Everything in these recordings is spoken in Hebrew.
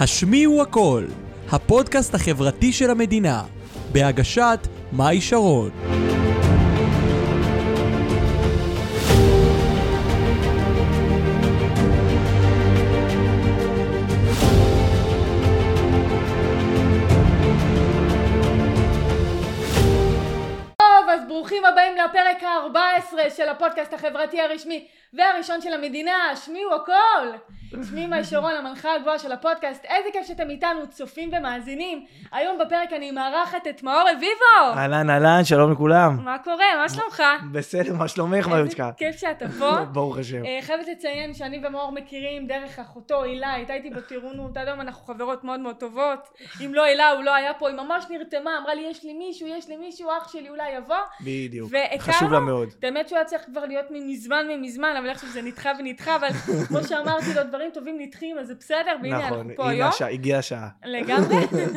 השמיעו הכל, הפודקאסט החברתי של המדינה, בהגשת מאי שרון. ברוכים הבאים לפרק ה-14 של הפודקאסט החברתי הרשמי והראשון של המדינה, השמיעו הכל! שמי מאי שרון, המנחה הגבוהה של הפודקאסט, איזה כיף שאתם איתנו, צופים ומאזינים. היום בפרק אני מארחת את מאור רביבו! אהלן, אהלן, שלום לכולם. מה קורה? מה שלומך? בסדר, מה שלומך, מריוצ'קה? איזה כיף שאתה פה. ברוך השם. אה, חייבת לציין שאני ומאור מכירים דרך אחותו הילה, הייתה איתי בטירונות, עד היום אנחנו חברות מאוד מאוד טובות. אם לא הילה הוא לא היה פה, היא ממש נרתמה, אמרה לי יש לי מישהו, יש לי מישהו, אח שלי אולי יבוא. בדיוק. חשוב לה מאוד. באמת שהוא היה צריך כבר להיות מזמן ממזמן, אבל איכשהו זה נדחה ונדחה, אבל כמו שאמרתי לו, דברים טובים נדחים, אז זה בסדר, והנה אנחנו נכון, פה הנה היום. השעה, הגיעה השעה. לגמרי.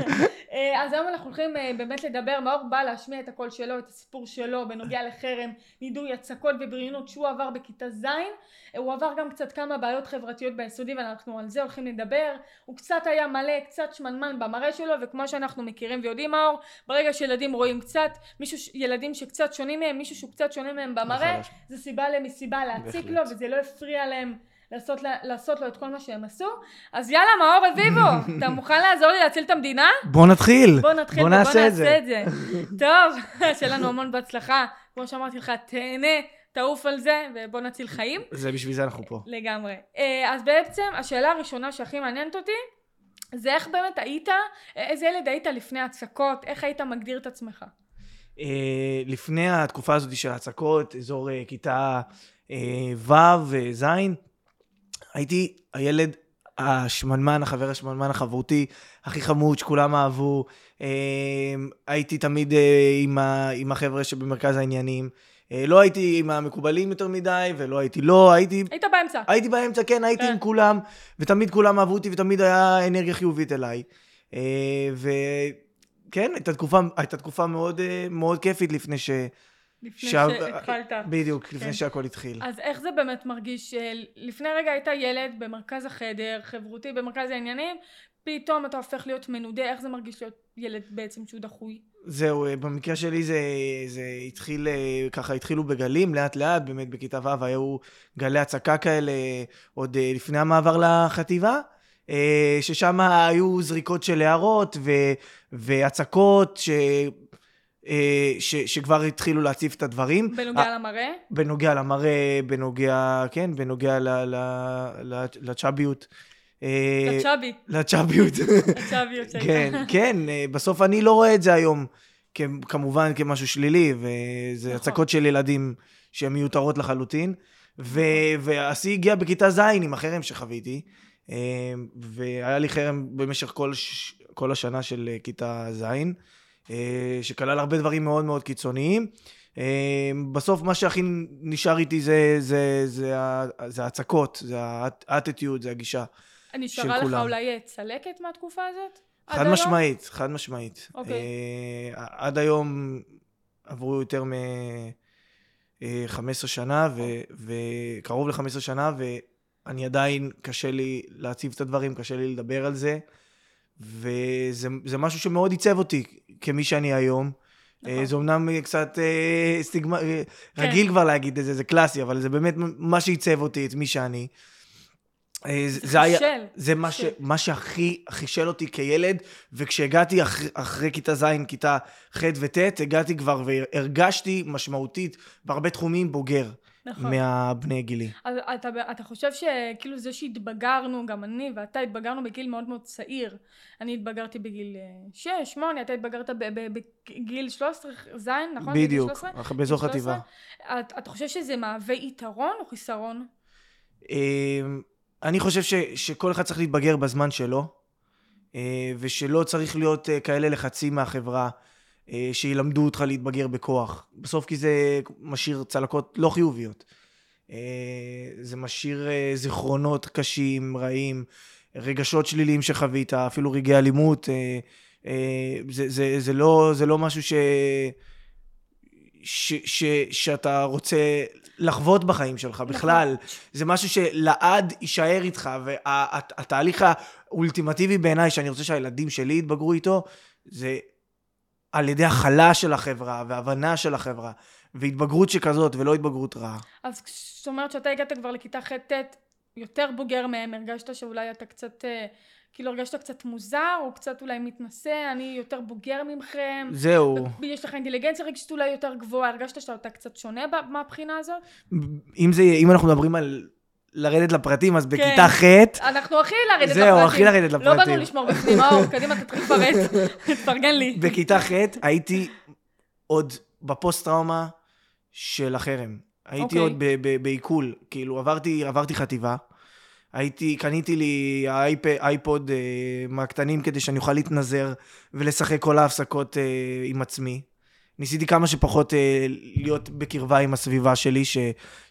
אה, אז היום אנחנו הולכים אה, באמת לדבר, מאור בא להשמיע את הקול שלו, את הסיפור שלו בנוגע לחרם, נידוי, הצקות ובריונות שהוא עבר בכיתה ז'. אה, הוא עבר גם קצת כמה בעיות חברתיות ביסודי ואנחנו על זה הולכים לדבר. הוא קצת היה מלא, קצת שמנמן במראה שלו, וכמו שאנחנו מכירים ויודעים מאור, ברגע שילדים רואים קצת, מישהו, ילדים שקצת שונים מהם, מישהו שהוא קצת שונה מהם במראה, נכון. זה סיבה למסיבה להציק. לו, וזה לא הפריע להם. לעשות, לה- לעשות לו את כל מה שהם עשו אז יאללה מאור רביבו אתה מוכן לעזור לי להציל את המדינה? בוא נתחיל. בוא נתחיל בוא נעשה את זה. את זה. טוב, שיהיה לנו המון בהצלחה. כמו שאמרתי לך, תהנה, תעוף על זה, ובוא נציל חיים. זה בשביל זה אנחנו פה. לגמרי. אה, אז בעצם, השאלה הראשונה שהכי מעניינת אותי, זה איך באמת היית, איזה ילד היית לפני הצקות, איך היית מגדיר את עצמך? אה, לפני התקופה הזאת של ההצקות, אזור אה, כיתה ו' וז', הייתי הילד השמנמן, החבר השמנמן החברותי, הכי חמוד שכולם אהבו. אה, הייתי תמיד אה, עם, ה, עם החבר'ה שבמרכז העניינים. אה, לא הייתי עם המקובלים יותר מדי, ולא הייתי לא, הייתי היית באמצע. הייתי באמצע, כן, הייתי כן. עם כולם, ותמיד כולם אהבו אותי, ותמיד היה אנרגיה חיובית אליי. וכן, הייתה תקופה, הייתה תקופה מאוד, מאוד כיפית לפני ש... לפני שה- שהתחלת. בדיוק, כן. לפני שהכל התחיל. אז איך זה באמת מרגיש, אה, לפני רגע היית ילד במרכז החדר, חברותי במרכז העניינים, פתאום אתה הופך להיות מנודה, איך זה מרגיש להיות ילד בעצם שהוא דחוי? זהו, אה, במקרה שלי זה, זה התחיל, אה, ככה התחילו בגלים, לאט לאט, באמת בכיתה ו' היו גלי הצקה כאלה, עוד לפני המעבר לחטיבה, ששם היו זריקות של הערות והצקות ש, אה, ש, שכבר התחילו להציף את הדברים. בנוגע למראה? בנוגע למראה, בנוגע, כן, בנוגע ל, ל, ל, לצ'אביות. אה, לצ'אבי, לצ'אביות. לצ'אביות שהייתה. כן, כן, אה, בסוף אני לא רואה את זה היום, כמובן כמשהו שלילי, וזה נכון. הצקות של ילדים שהן מיותרות לחלוטין. ו- והשיא הגיע בכיתה ז' עם החרם שחוויתי, והיה לי חרם במשך כל, כל השנה של כיתה ז', שכלל הרבה דברים מאוד מאוד קיצוניים. אה, בסוף מה שהכי נשאר איתי זה, זה, זה, ה- זה ההצקות, זה האטיטיוד, זה הגישה. נשארה לך כולם. אולי צלקת מהתקופה הזאת? חד? משמעית, חד משמעית. אוקיי. אה, עד היום עברו יותר מ-15 שנה, ו- וקרוב ל-15 שנה, ואני עדיין, קשה לי להציב את הדברים, קשה לי לדבר על זה, וזה זה משהו שמאוד עיצב אותי כמי שאני היום. נכון. אה, זה אומנם קצת אה, סטיגמה, אה, כן. רגיל כבר להגיד את זה, זה קלאסי, אבל זה באמת מה שעיצב אותי, את מי שאני. אה, זה, זה היה. זה מה, ש. מה שהכי חישל אותי כילד, וכשהגעתי אח, אחרי כיתה ז', כיתה ח' וט', הגעתי כבר והרגשתי משמעותית בהרבה תחומים בוגר נכון. מהבני גילי. אז אתה, אתה חושב שכאילו זה שהתבגרנו, גם אני ואתה התבגרנו בגיל מאוד מאוד צעיר. אני התבגרתי בגיל 6, 8, אתה התבגרת בגיל 13, ז', נכון? בדיוק, 13? באזור חטיבה. 13? את- אתה חושב שזה מהווה יתרון או חיסרון? אה, אני חושב ש, שכל אחד צריך להתבגר בזמן שלו, אה, ושלא צריך להיות אה, כאלה לחצים מהחברה, אה, שילמדו אותך להתבגר בכוח. בסוף כי זה משאיר צלקות לא חיוביות. אה, זה משאיר אה, זיכרונות קשים, רעים, רגשות שליליים שחווית, אפילו רגעי אלימות. אה, אה, זה, זה, זה, לא, זה לא משהו ש... ש, ש, שאתה רוצה לחוות בחיים שלך בכלל. זה משהו שלעד יישאר איתך, והתהליך האולטימטיבי בעיניי, שאני רוצה שהילדים שלי יתבגרו איתו, זה על ידי הכלה של החברה והבנה של החברה, והתבגרות שכזאת, ולא התבגרות רעה. אז זאת אומרת שאתה הגעת כבר לכיתה ח'-ט', יותר בוגר מהם, הרגשת שאולי אתה קצת... אה, כאילו הרגשת קצת מוזר, או קצת אולי מתנשא, אני יותר בוגר ממכם. זהו. יש לך אינטליגנציה רגשית אולי יותר גבוהה, הרגשת שאתה קצת שונה מהבחינה הזאת? אם, זה, אם אנחנו מדברים על לרדת לפרטים, אז בכיתה כן. ח'... אנחנו הכי לרדת לפרטים. זהו, הכי לרדת לפרטים. לא באנו לשמור בפנים, מאור, קדימה תתחיל לפרט, תפרגן לי. בכיתה ח' הייתי עוד בפוסט-טראומה של החרם. הייתי. אוקיי. עוד בעיכול, כאילו עברתי, חטיבה. הייתי, קניתי לי אייפוד אה, מהקטנים כדי שאני אוכל להתנזר ולשחק כל ההפסקות אה, עם עצמי. ניסיתי כמה שפחות אה, להיות בקרבה עם הסביבה שלי, ש,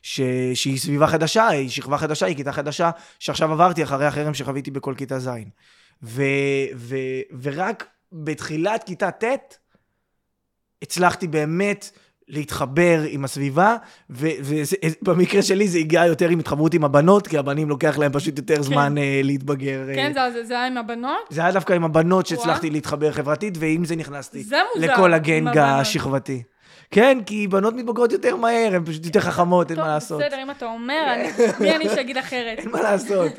ש, שהיא סביבה חדשה, היא שכבה חדשה, היא כיתה חדשה, שעכשיו עברתי אחרי החרם שחוויתי בכל כיתה ז'. ו, ו, ורק בתחילת כיתה ט' הצלחתי באמת להתחבר עם הסביבה, ובמקרה שלי זה הגיע יותר עם התחברות עם הבנות, כי הבנים לוקח להם פשוט יותר כן. זמן uh, להתבגר. כן, uh, זה, זה היה עם הבנות? זה היה דווקא עם הבנות שהצלחתי להתחבר חברתית, ועם זה נכנסתי. זה מוזר. לכל הגנג השכבתי. כן, כי בנות מתבגרות יותר מהר, הן פשוט יותר חכמות, אין מה לעשות. בסדר, אם אתה אומר, מי אני שאגיד אחרת? אין מה לעשות.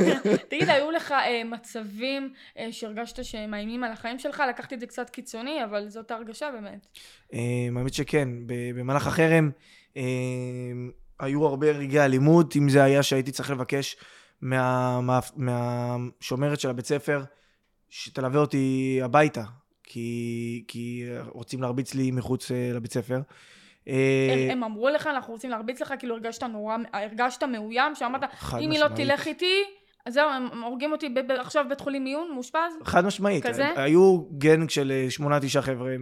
תגיד, היו לך אה, מצבים אה, שהרגשת שהם מאיימים על החיים שלך? לקחתי את זה קצת קיצוני, אבל זאת ההרגשה באמת. אה, האמת שכן, במהלך החרם היו הרבה רגעי אלימות, אם זה היה שהייתי צריך לבקש מהשומרת של הבית ספר, שתלווה אותי הביתה. כי, כי רוצים להרביץ לי מחוץ אה, לבית ספר. הם, אה, הם אמרו לך, אנחנו רוצים להרביץ לך, כאילו הרגשת נורא, הרגשת מאוים, שאמרת, אם היא לא תלך איתי, אז זהו, הם הורגים אותי ב- עכשיו בבית חולים מיון, מאושפז? חד משמעית. כזה? היו גנג של אה, שמונה, תשעה חבר'ה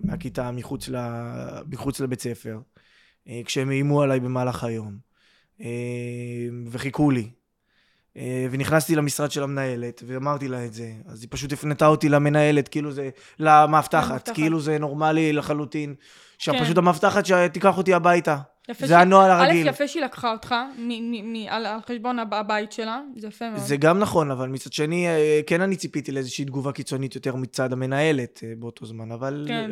מהכיתה מחוץ, ל, מחוץ לבית ספר, כשהם איימו עליי במהלך היום, וחיכו לי. אה, ונכנסתי למשרד של המנהלת, ואמרתי לה את זה. אז היא פשוט הפנתה אותי למנהלת, כאילו זה, למאבטחת, כאילו זה נורמלי לחלוטין. שפשוט כן. המאבטחת שתיקח אותי הביתה. זה הנוהל הרגיל. א', יפה שהיא לקחה אותך על, על חשבון הבית שלה, זה יפה מאוד. זה גם נכון, אבל מצד שני, אה, כן אני ציפיתי לאיזושהי תגובה קיצונית יותר מצד המנהלת אה, באותו זמן, אבל כן.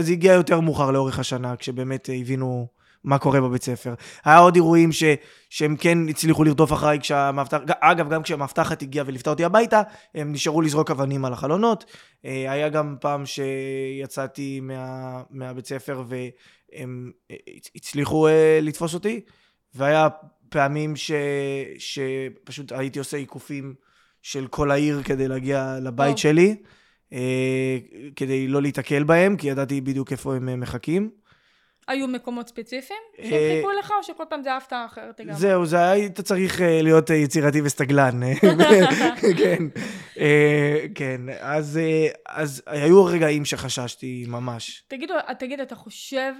זה הגיע יותר מאוחר לאורך השנה, כשבאמת הבינו... מה קורה בבית ספר. היה עוד אירועים ש, שהם כן הצליחו לרדוף אחריי כשהמאבטח, אגב, גם כשהמאבטחת הגיעה וליוותה אותי הביתה, הם נשארו לזרוק אבנים על החלונות. אה, היה גם פעם שיצאתי מה, מהבית ספר והם אה, הצליחו אה, לתפוס אותי, והיה פעמים ש, שפשוט הייתי עושה עיקופים של כל העיר כדי להגיע לבית שלי. כדי לא להיתקל בהם, כי ידעתי בדיוק איפה הם מחכים. היו מקומות ספציפיים שחיכו לך, או שכל פעם זה הפתעה אחרת לגמרי? זהו, זה היית צריך אה, להיות אה, יצירתי וסטגלן. כן, אה, כן. אז, אז היו רגעים שחששתי ממש. תגיד, אתה חושב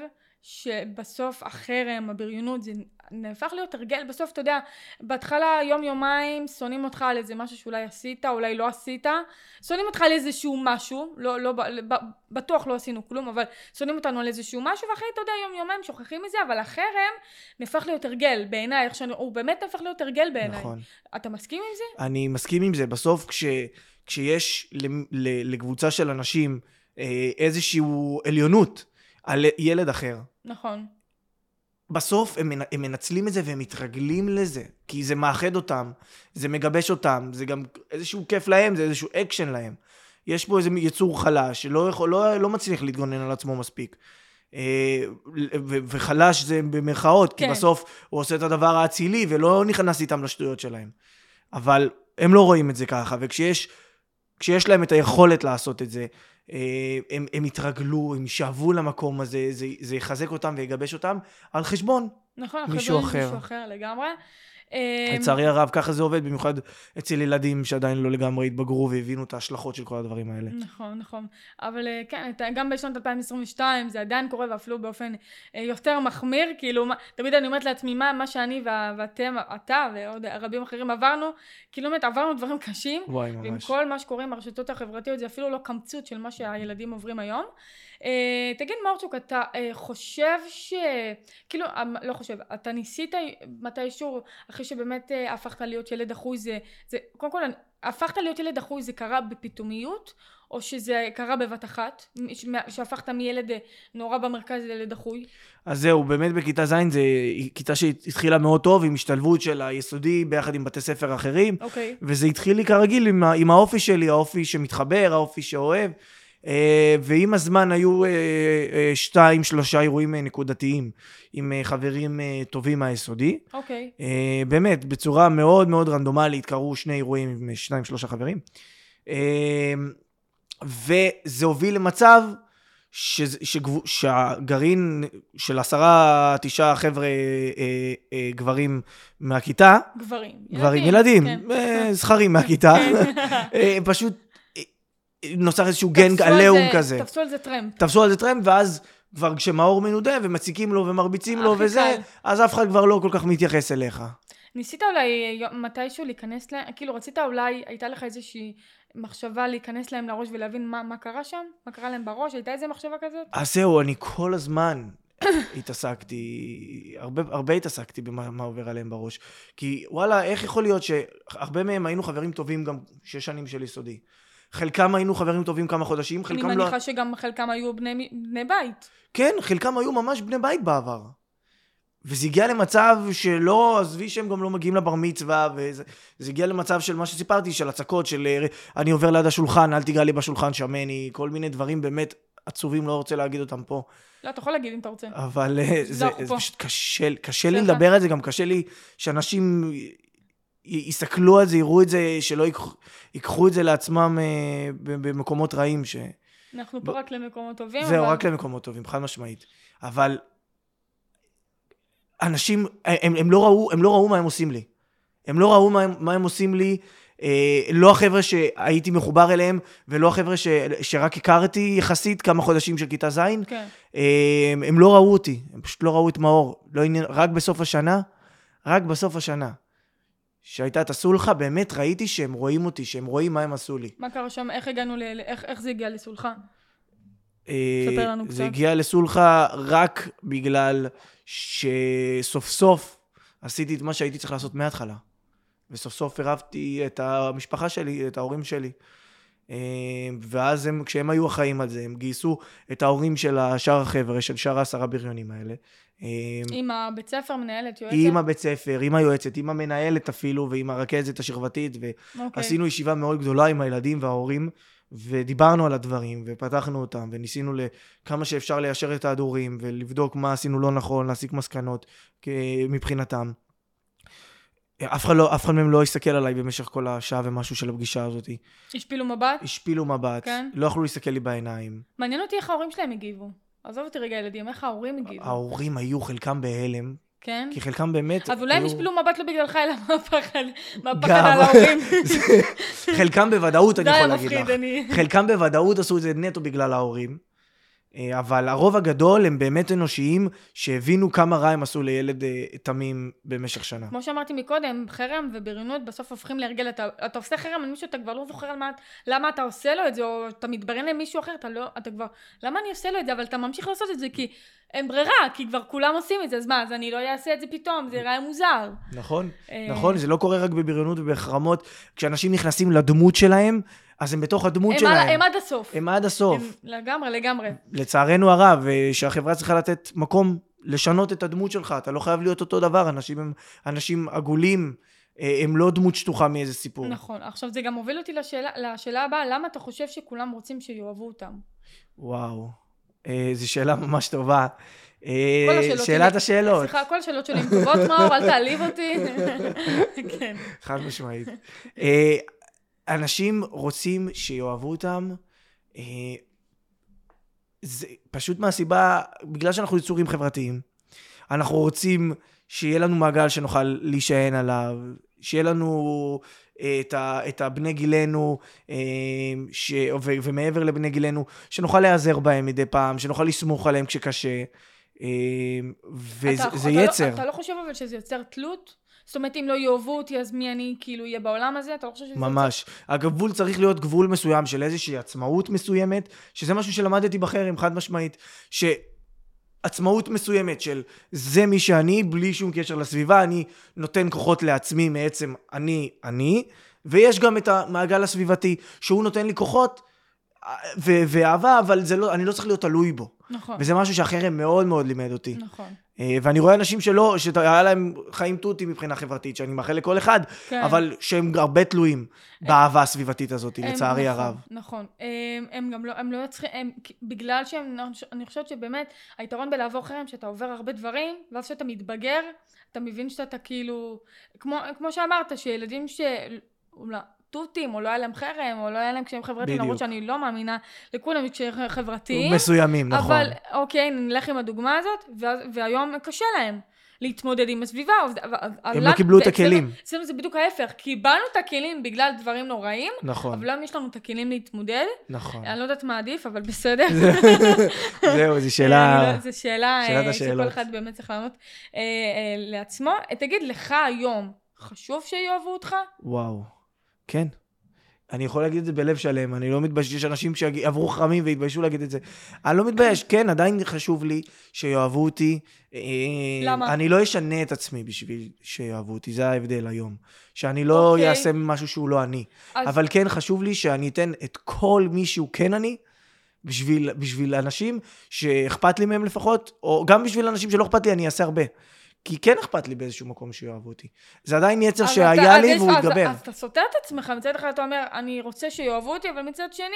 שבסוף החרם, הבריונות, זה נהפך להיות הרגל, בסוף אתה יודע, בהתחלה יום יומיים שונאים אותך על איזה משהו שאולי עשית, אולי לא עשית, שונאים אותך על איזשהו משהו, לא, לא, בטוח לא עשינו כלום, אבל שונאים אותנו על איזשהו משהו, ואחרי אתה יודע יום יומיים שוכחים מזה, אבל החרם נהפך להיות הרגל בעיניי, איך שאני, הוא באמת נהפך להיות הרגל בעיניי. נכון. אתה מסכים עם זה? אני מסכים עם זה, בסוף כש, כשיש לקבוצה של אנשים אה, איזושהי עליונות על ילד אחר, נכון. בסוף הם, הם מנצלים את זה והם מתרגלים לזה, כי זה מאחד אותם, זה מגבש אותם, זה גם איזשהו כיף להם, זה איזשהו אקשן להם. יש פה איזה יצור חלש שלא יכול, לא, לא מצליח להתגונן על עצמו מספיק. אה, וחלש זה במרכאות, כן. כי בסוף הוא עושה את הדבר האצילי ולא נכנס איתם לשטויות שלהם. אבל הם לא רואים את זה ככה, וכשיש להם את היכולת לעשות את זה, הם, הם יתרגלו, הם יישאבו למקום הזה, זה, זה יחזק אותם ויגבש אותם על חשבון נכון, מישהו אחר. נכון, מישהו אחר לגמרי. אה, לצערי הרב, ככה זה עובד, במיוחד אצל ילדים שעדיין לא לגמרי התבגרו והבינו את ההשלכות של כל הדברים האלה. נכון, נכון. אבל אה, כן, גם בשנת 2022 זה עדיין קורה, ואפילו באופן אה, יותר מחמיר. כאילו, תמיד אני אומרת לעצמי, מה, מה שאני ואתם, אתה ועוד רבים אחרים עברנו, כאילו באמת עברנו דברים קשים. וואי, ועם ממש. כל מה שקורה עם הרשתות החברתיות, זה אפילו לא קמצוץ של מה שהילדים עוברים היום. אה, תגיד, מרצ'וק, אתה אה, חושב ש... כאילו, אה, לא חושב, אתה ניסית מתישהו, אחרי שבאמת הפכת להיות ילד דחוי, זה... זה קודם כל, הפכת להיות ילד דחוי, זה קרה בפתאומיות, או שזה קרה בבת אחת? שהפכת מילד נורא במרכז לילד דחוי? אז זהו, באמת בכיתה ז' זה כיתה שהתחילה מאוד טוב, עם השתלבות של היסודי ביחד עם בתי ספר אחרים, אוקיי. וזה התחיל לי כרגיל עם, עם האופי שלי, האופי שמתחבר, האופי שאוהב. אה, ועם הזמן היו אה, אה, שתיים, שלושה אירועים נקודתיים עם חברים טובים מהיסודי. אוקיי. אה, באמת, בצורה מאוד מאוד רנדומלית קרו שני אירועים עם שניים, שלושה חברים. וזה הוביל למצב שזה- שגבו- שהגרעין של עשרה, תשעה חבר'ה אה, אה, גברים מהכיתה, גברים. גברים, ילדים, כן. אה, זכרים מהכיתה, אה, פשוט נוצר איזשהו גנג עליהום זה- כזה. תפסו על זה טרמפ. תפסו על זה טרמפ, ואז כבר כשמאור מנודה ומציקים לו ומרביצים לו וזה, קל. אז אף אחד כבר לא כל כך מתייחס אליך. ניסית אולי מתישהו להיכנס להם, כאילו רצית אולי, הייתה לך איזושהי מחשבה להיכנס להם לראש ולהבין מה, מה קרה שם? מה קרה להם בראש? הייתה איזה מחשבה כזאת? אז זהו, אני כל הזמן התעסקתי, הרבה, הרבה התעסקתי במה מה עובר עליהם בראש. כי וואלה, איך יכול להיות שהרבה מהם היינו חברים טובים גם שש שנים של יסודי. חלקם היינו חברים טובים כמה חודשים, אני חלקם לא... מניחה שגם חלקם היו בני, בני בית. כן, חלקם היו ממש בני בית בעבר. וזה הגיע למצב שלא, עזבי שהם גם לא מגיעים לבר מצווה, וזה זה הגיע למצב של מה שסיפרתי, של הצקות, של אה, אני עובר ליד השולחן, אל תיגע לי בשולחן, שמני, כל מיני דברים באמת עצובים, לא רוצה להגיד אותם פה. לא, אתה יכול להגיד אם אתה רוצה. אבל אה, זה, זה פה. פשוט קשה, קשה לי. לדבר על זה, גם קשה לי שאנשים יסתכלו על זה, יראו את זה, שלא ייקחו, ייקחו את זה לעצמם אה, ב- במקומות רעים. ש... אנחנו פה רק למקומות טובים. זהו, אבל... רק למקומות טובים, חד משמעית. אבל אנשים, הם, הם, לא ראו, הם לא ראו מה הם עושים לי. הם לא ראו מה הם, מה הם עושים לי, אה, לא החבר'ה שהייתי מחובר אליהם, ולא החבר'ה ש, שרק הכרתי יחסית כמה חודשים של כיתה ז', כן. אה, הם, הם לא ראו אותי, הם פשוט לא ראו את מאור. לא עניין, רק בסוף השנה, רק בסוף השנה, שהייתה את הסולחה, באמת ראיתי שהם רואים אותי, שהם רואים מה הם עשו לי. מה קרה שם? איך הגענו ל... איך, איך זה הגיע לסולחה? אה, ספר לנו זה קצת. הגיע לסולחה רק בגלל שסוף סוף עשיתי את מה שהייתי צריך לעשות מההתחלה. וסוף סוף עירבתי את המשפחה שלי, את ההורים שלי. אה, ואז הם, כשהם היו אחראים על זה, הם גייסו את ההורים של שאר החבר'ה, של שאר העשרה בריונים האלה. אה, עם הבית ספר, מנהלת, יועצת? עם הבית ספר, עם היועצת, עם המנהלת אפילו, ועם הרכזת השכבתית, אוקיי. ועשינו ישיבה מאוד גדולה עם הילדים וההורים, ודיברנו על הדברים, ופתחנו אותם, וניסינו כמה שאפשר ליישר את ההדורים, ולבדוק מה עשינו לא נכון, להסיק מסקנות מבחינתם. אף אחד, לא, אף אחד מהם לא הסתכל עליי במשך כל השעה ומשהו של הפגישה הזאת. השפילו מבט? השפילו מבט, כן. לא יכלו להסתכל לי בעיניים. מעניין אותי איך ההורים שלהם הגיבו. עזוב אותי רגע ילדים, איך ההורים הגיבו? ההורים היו חלקם בהלם, כן? כי חלקם באמת אז אולי הם היו- השפילו מבט לא בגללך, אלא מהפחד, מהפחד. על ההורים. חלקם בוודאות, אני יכול להגיד לך. חלקם בוודאות עשו את זה נטו בגלל ההורים, אבל הרוב הגדול הם באמת אנושיים שהבינו כמה רע הם עשו לילד אה, תמים במשך שנה. כמו שאמרתי מקודם, חרם ובריונות בסוף הופכים להרגל. אתה, אתה עושה חרם על מישהו, אתה כבר לא זוכר על מה, למה אתה עושה לו את זה, או אתה מתברן למישהו אחר, אתה לא, אתה כבר, למה אני עושה לו את זה? אבל אתה ממשיך לעשות את זה כי אין ברירה, כי כבר כולם עושים את זה, אז מה, אז אני לא אעשה את זה פתאום, זה ייראה מוזר. נכון? אה, נכון, זה לא קורה רק בבריונות ובחרמות. כשאנשים נכנסים לדמות שלהם, אז הם בתוך הדמות הם, שלהם. עד, הם עד הסוף. הם עד הסוף. הם, לגמרי, לגמרי. לצערנו הרב, אה, שהחברה צריכה לתת מקום לשנות את הדמות שלך. אתה לא חייב להיות אותו דבר, אנשים הם אנשים עגולים, אה, הם לא דמות שטוחה מאיזה סיפור. נכון. עכשיו, זה גם מוביל אותי לשאלה, לשאלה הבאה, למה אתה חושב שכולם רוצים שיאהבו אותם? וואו, אה, זו שאלה ממש טובה. אה, שאלת השאלות, סליחה, כל השאלות שלי הן טובות, מאור, אל תעליב אותי. כן. חד משמעית. אה, אנשים רוצים שיאהבו אותם, אה, זה פשוט מהסיבה, בגלל שאנחנו יצורים חברתיים, אנחנו רוצים שיהיה לנו מעגל שנוכל להישען עליו, שיהיה לנו אה, את, ה, את הבני גילנו, אה, ש, ו, ומעבר לבני גילנו, שנוכל להיעזר בהם מדי פעם, שנוכל לסמוך עליהם כשקשה. וזה אתה, זה אתה יצר. לא, אתה לא חושב אבל שזה יוצר תלות? זאת אומרת, אם לא יאהבו אותי, אז מי אני כאילו אהיה בעולם הזה? אתה לא חושב שזה ממש. הגבול צריך להיות גבול מסוים של איזושהי עצמאות מסוימת, שזה משהו שלמדתי בחרם, חד משמעית. שעצמאות מסוימת של זה מי שאני, בלי שום קשר לסביבה, אני נותן כוחות לעצמי מעצם אני, אני, ויש גם את המעגל הסביבתי, שהוא נותן לי כוחות ו- ואהבה, אבל זה לא, אני לא צריך להיות תלוי בו. נכון, וזה משהו שהחרם מאוד מאוד לימד אותי. נכון. אה, ואני רואה אנשים שלא, שהיה להם חיים תותים מבחינה חברתית, שאני מאחל לכל אחד, כן. אבל שהם הרבה תלויים באהבה הסביבתית הזאת, הם- לצערי נכון, הרב. נכון. הם, הם גם לא, הם לא צריכים, הם, בגלל שהם, אני חושבת שבאמת, היתרון בלעבור חרם, שאתה עובר הרבה דברים, ואז כשאתה מתבגר, אתה מבין שאתה כאילו, כמו, כמו שאמרת, שילדים ש... תותים, או לא היה להם חרם, או לא היה להם קשיים חברתיים. למרות שאני לא מאמינה לכולם קשיים חברתיים. מסוימים, נכון. אבל אוקיי, נלך עם הדוגמה הזאת, והיום קשה להם להתמודד עם הסביבה. הם לא קיבלו את הכלים. אצלנו זה בדיוק ההפך, קיבלנו את הכלים בגלל דברים נוראים, נכון, אבל היום יש לנו את הכלים להתמודד. נכון. אני לא יודעת מה עדיף, אבל בסדר. זהו, זו שאלה... לא- זו שאלה שאלת אה. שכל אחד באמת צריך לענות אה, אה, לעצמו. אה, תגיד, לך היום חשוב שיאהבו אותך? וואו. כן. אני יכול להגיד את זה בלב שלם, אני לא מתבייש, יש אנשים שעברו חרמים והתביישו להגיד את זה. אני לא מתבייש, כן, עדיין חשוב לי שיאהבו אותי. אה, למה? אני לא אשנה את עצמי בשביל שיאהבו אותי, זה ההבדל היום. שאני לא אוקיי. אעשה משהו שהוא לא אני. אז- אבל כן חשוב לי שאני אתן את כל מי שהוא כן אני, בשביל, בשביל אנשים שאכפת לי מהם לפחות, או גם בשביל אנשים שלא אכפת לי, אני אעשה הרבה. כי כן אכפת לי באיזשהו מקום שיאהבו אותי. זה עדיין יצר אז שהיה אתה- אז לי והוא אז- התגבר. אז אתה סותר את עצמך, מצד אחד אתה אומר, אני רוצה שיאהבו אותי, אבל מצד שני,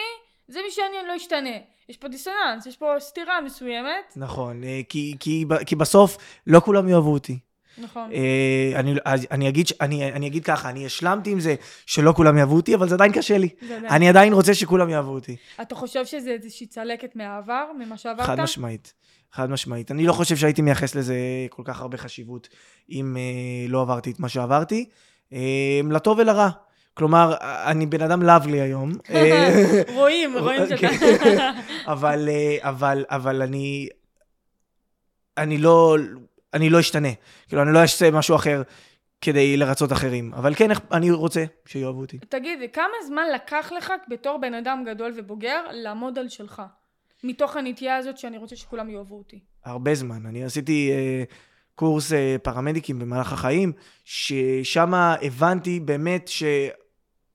זה מי שאני, אני לא אשתנה. יש פה דיסוננס, יש פה סתירה מסוימת. נכון, אה, כי, כי, כי בסוף לא כולם יאהבו אותי. נכון. אה, אני, אז אני, אגיד, אני, אני אגיד ככה, אני השלמתי עם זה שלא כולם יאהבו אותי, אבל זה עדיין קשה לי. אני עדיין רוצה שכולם יאהבו אותי. אתה חושב שזה איזושהי צלקת מהעבר, ממה שעברת? חד משמעית. חד משמעית. אני לא חושב שהייתי מייחס לזה כל כך הרבה חשיבות אם אה, לא עברתי את מה שעברתי. אה, לטוב ולרע. כלומר, אני בן אדם לאבלי היום. אה, רואים, רואים שאתה... כן. אבל, אה, אבל, אבל אני, אני לא, אני לא אשתנה. כאילו, אני לא אעשה משהו אחר כדי לרצות אחרים. אבל כן, אני רוצה שיאהבו אותי. תגיד, כמה זמן לקח לך בתור בן אדם גדול ובוגר לעמוד על שלך? מתוך הנטייה הזאת שאני רוצה שכולם יאהבו אותי. הרבה זמן. אני עשיתי אה, קורס אה, פרמדיקים במהלך החיים, ששם הבנתי באמת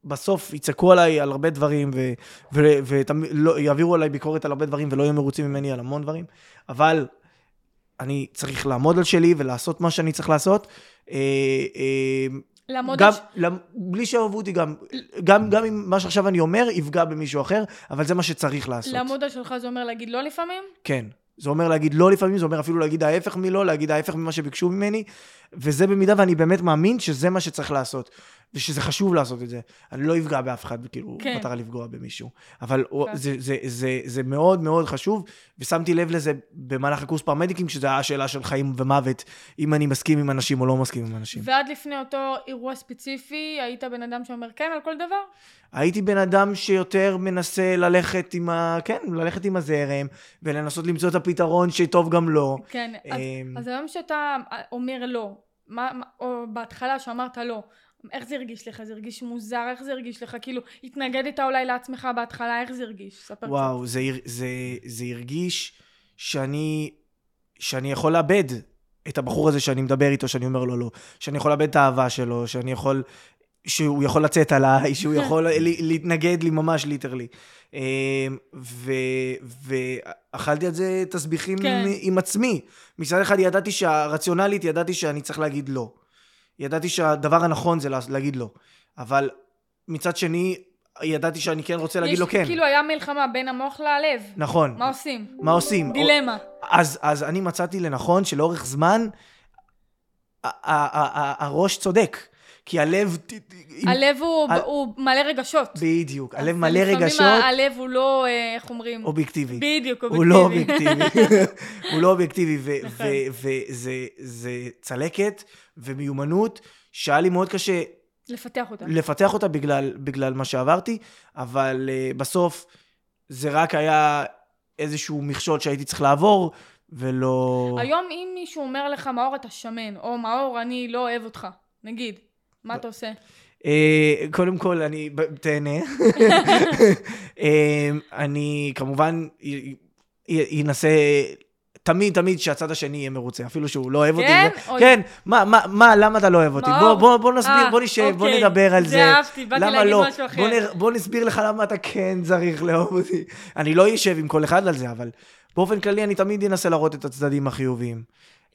שבסוף יצעקו עליי על הרבה דברים, ויעבירו עליי ביקורת על הרבה דברים, ולא יהיו מרוצים ממני על המון דברים, אבל אני צריך לעמוד על שלי ולעשות מה שאני צריך לעשות. לעמוד גם. ש- למ- בלי שאהבו אותי גם, גם, גם אם מה שעכשיו אני אומר יפגע במישהו אחר, אבל זה מה שצריך לעשות. לעמוד על שלך זה אומר להגיד לא לפעמים? כן. זה אומר להגיד לא לפעמים, זה אומר אפילו להגיד ההפך מלא, להגיד ההפך ממה שביקשו ממני, וזה במידה ואני באמת מאמין שזה מה שצריך לעשות, ושזה חשוב לעשות את זה. אני לא אפגע באף אחד, כאילו, כן. מטרה לפגוע במישהו. אבל כן. זה, זה, זה, זה מאוד מאוד חשוב, ושמתי לב לזה במהלך הקורס פרמדיקים, שזה היה שאלה של חיים ומוות, אם אני מסכים עם אנשים או לא מסכים עם אנשים. ועד לפני אותו אירוע ספציפי, היית בן אדם שאומר כן על כל דבר? הייתי בן אדם שיותר מנסה ללכת עם ה... כן, ללכת עם הזרם, ולנסות למצוא את הפתרון שטוב גם לו. כן. אז, אמ, אז היום שאתה אומר לא, מה- או בהתחלה שאמרת לא, איך זה הרגיש לך? זה הרגיש מוזר? איך זה הרגיש לך? כאילו, התנגדת אולי לעצמך בהתחלה, איך זה הרגיש? ספר וואו, זה, הר- זה, זה הרגיש שאני, שאני יכול לאבד את הבחור הזה שאני מדבר איתו, שאני אומר לו לא. שאני יכול לאבד את האהבה שלו, שאני יכול... שהוא יכול לצאת עליי, שהוא יכול להתנגד לי ממש ליטרלי. ואכלתי על זה תסביכים כן. עם, עם עצמי. מצד אחד ידעתי שהרציונלית, ידעתי שאני צריך להגיד לא. ידעתי שהדבר הנכון זה לה- להגיד לא. אבל מצד שני, ידעתי שאני כן רוצה להגיד לו כן. כאילו היה מלחמה בין המוח ללב. נכון. מה עושים? מה עושים? דילמה. אז, אז אני מצאתי לנכון שלאורך זמן, הראש צודק. כי הלב... הלב הוא, על- הוא מלא רגשות. בדיוק, הלב מלא לפעמים רגשות, ה- הלב הוא לא, אה, איך אומרים? אובייקטיבי. בדיוק, הוא לא אובייקטיבי. אובייקטיבי. הוא לא אובייקטיבי, נכון. וזה זה צלקת ומיומנות שהיה לי מאוד קשה לפתח אותה. לפתח אותה בגלל, בגלל מה שעברתי, אבל uh, בסוף זה רק היה איזשהו מכשול שהייתי צריך לעבור, ולא... היום אם מישהו אומר לך, מאור אתה שמן, או מאור אני לא אוהב אותך, נגיד, מה אתה עושה? Uh, קודם כל, אני... תהנה. uh, אני כמובן אנסה... תמיד, תמיד שהצד השני יהיה מרוצה, אפילו שהוא לא אוהב אותי. כן? כן, מה, מה, מה, למה אתה לא אוהב אותי? בוא, בוא, בוא נסביר, אה, בוא נשב, בוא אוקיי. נדבר על זה. זה אהבתי, באתי למה להגיד לא? משהו אחר. בוא נסביר לך למה אתה כן צריך לאהוב אותי. אני לא אשב עם כל אחד על זה, אבל באופן כללי אני תמיד אנסה להראות את הצדדים החיוביים.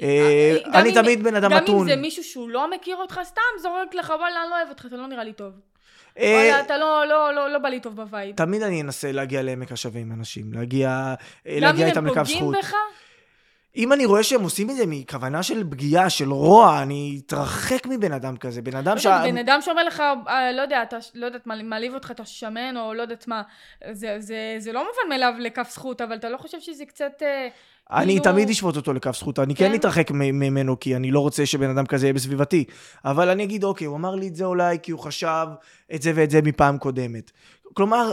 אה, גם אני אם- תמיד בן אדם גם אם מתון. זה מישהו שהוא לא מכיר אותך, סתם זורק לך, וואלה, אני לא אוהב אותך, אתה לא נראה לי טוב. אה, וואלה, אתה לא, לא, לא, לא בא לי טוב ב vibe. תמיד אני אנסה להגיע לעמק השווה עם אנשים, להגיע, אה, גם אם להגיע הם איתם לקו פוגעים זכות. בך, אם אני רואה שהם עושים את זה מכוונה של פגיעה, של רוע, אני אתרחק מבן אדם כזה. בן אדם לא. יודעת, בן אדם שאומר לך, אה, לא יודע, אתה, לא יודעת, מעליב אותך, אתה שמן, או לא יודעת מה, זה, זה, זה לא מובן מאליו לכף זכות, אבל אתה לא חושב שזה קצת... אה, אני כאילו- תמיד אשפוט אותו לכף זכות, אני כן כן? אתרחק ממנו, כי אני לא רוצה שבן אדם כזה יהיה בסביבתי. אבל אני אגיד, אוקיי, הוא אמר לי את זה אולי כי הוא חשב את זה ואת זה מפעם קודמת. כלומר,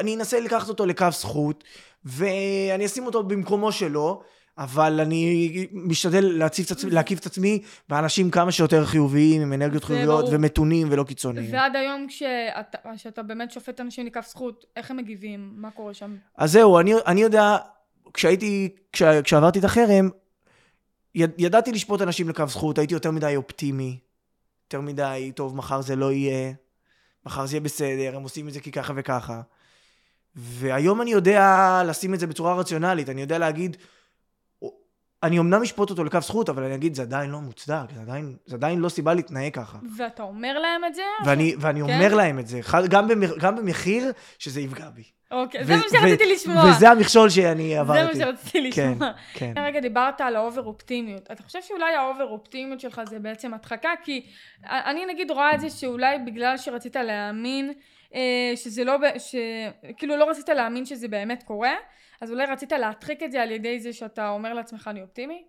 אני אנסה לקחת אותו לכף זכות, ואני אשים אותו במקומו שלו, אבל אני משתדל להציב את עצמי, להקיף את עצמי באנשים כמה שיותר חיוביים, עם אנרגיות חיוביות, ברור. ומתונים ולא קיצוניים. ועד היום כשאתה, כשאתה באמת שופט אנשים לכף זכות, איך הם מגיבים? מה קורה שם? אז זהו, אני, אני יודע, כשהייתי, כש, כשעברתי את החרם, יד, ידעתי לשפוט אנשים לקו זכות, הייתי יותר מדי אופטימי, יותר מדי, טוב, מחר זה לא יהיה, מחר זה יהיה בסדר, הם עושים את זה כי ככה וככה. והיום אני יודע לשים את זה בצורה רציונלית, אני יודע להגיד, אני אמנם אשפוט אותו לכף זכות, אבל אני אגיד, זה עדיין לא מוצדק, זה עדיין, זה עדיין לא סיבה להתנהג ככה. ואתה אומר להם את זה? ואני, ואני כן? אומר להם את זה, גם, במח, גם במחיר שזה יפגע בי. אוקיי, ו- זה מה שרציתי לשמוע. וזה המכשול שאני זה עברתי. מה שרציתי כן, לשמוע. כן. רגע, דיברת על ה over אופטימיות. אתה חושב שאולי ה over אופטימיות שלך זה בעצם הדחקה? כי אני נגיד רואה את זה שאולי בגלל שרצית להאמין אה, שזה לא, ש... כאילו לא רצית להאמין שזה באמת קורה, אז אולי רצית להדחיק את זה על ידי זה שאתה אומר לעצמך אני אופטימי?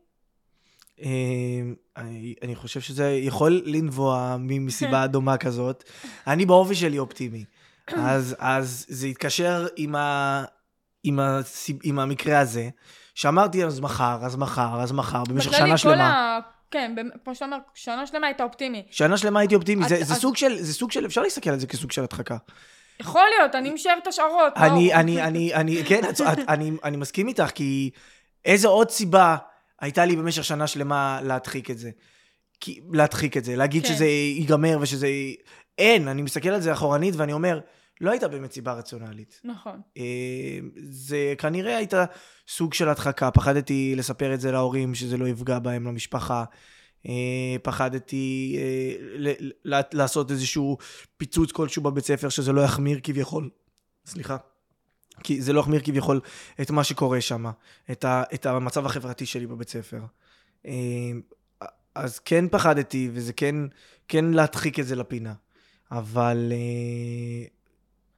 אמ, אני, אני חושב שזה יכול לנבוע מסיבה דומה כזאת. אני באופי שלי אופטימי. אז, אז זה התקשר עם, ה, עם, הסיב, עם המקרה הזה, שאמרתי אז מחר, אז מחר, אז מחר, במשך שנה שלמה. ה... כן, כמו שאתה אומר, שנה שלמה היית אופטימי. שנה שלמה הייתי אופטימי, זה, אז- זה, אז- סוג של, זה סוג של, אפשר להסתכל על זה כסוג של הדחקה. יכול להיות, אני משער את השערות. אני. אני, אני, אני, כן, את, את, אני, אני מסכים איתך, כי איזה עוד סיבה הייתה לי במשך שנה שלמה להדחיק את זה? כי, להדחיק את זה, להגיד כן. שזה ייגמר ושזה... אין, אני מסתכל על זה אחורנית ואני אומר, לא הייתה באמת סיבה רציונלית. נכון. אה, זה כנראה הייתה סוג של הדחקה, פחדתי לספר את זה להורים, שזה לא יפגע בהם, למשפחה. אה, פחדתי אה, לעשות איזשהו פיצוץ כלשהו בבית ספר, שזה לא יחמיר כביכול. סליחה. כי זה לא יחמיר כביכול את מה שקורה שם, את, את המצב החברתי שלי בבית ספר. אה, אז כן פחדתי, וזה כן, כן להדחיק את זה לפינה. אבל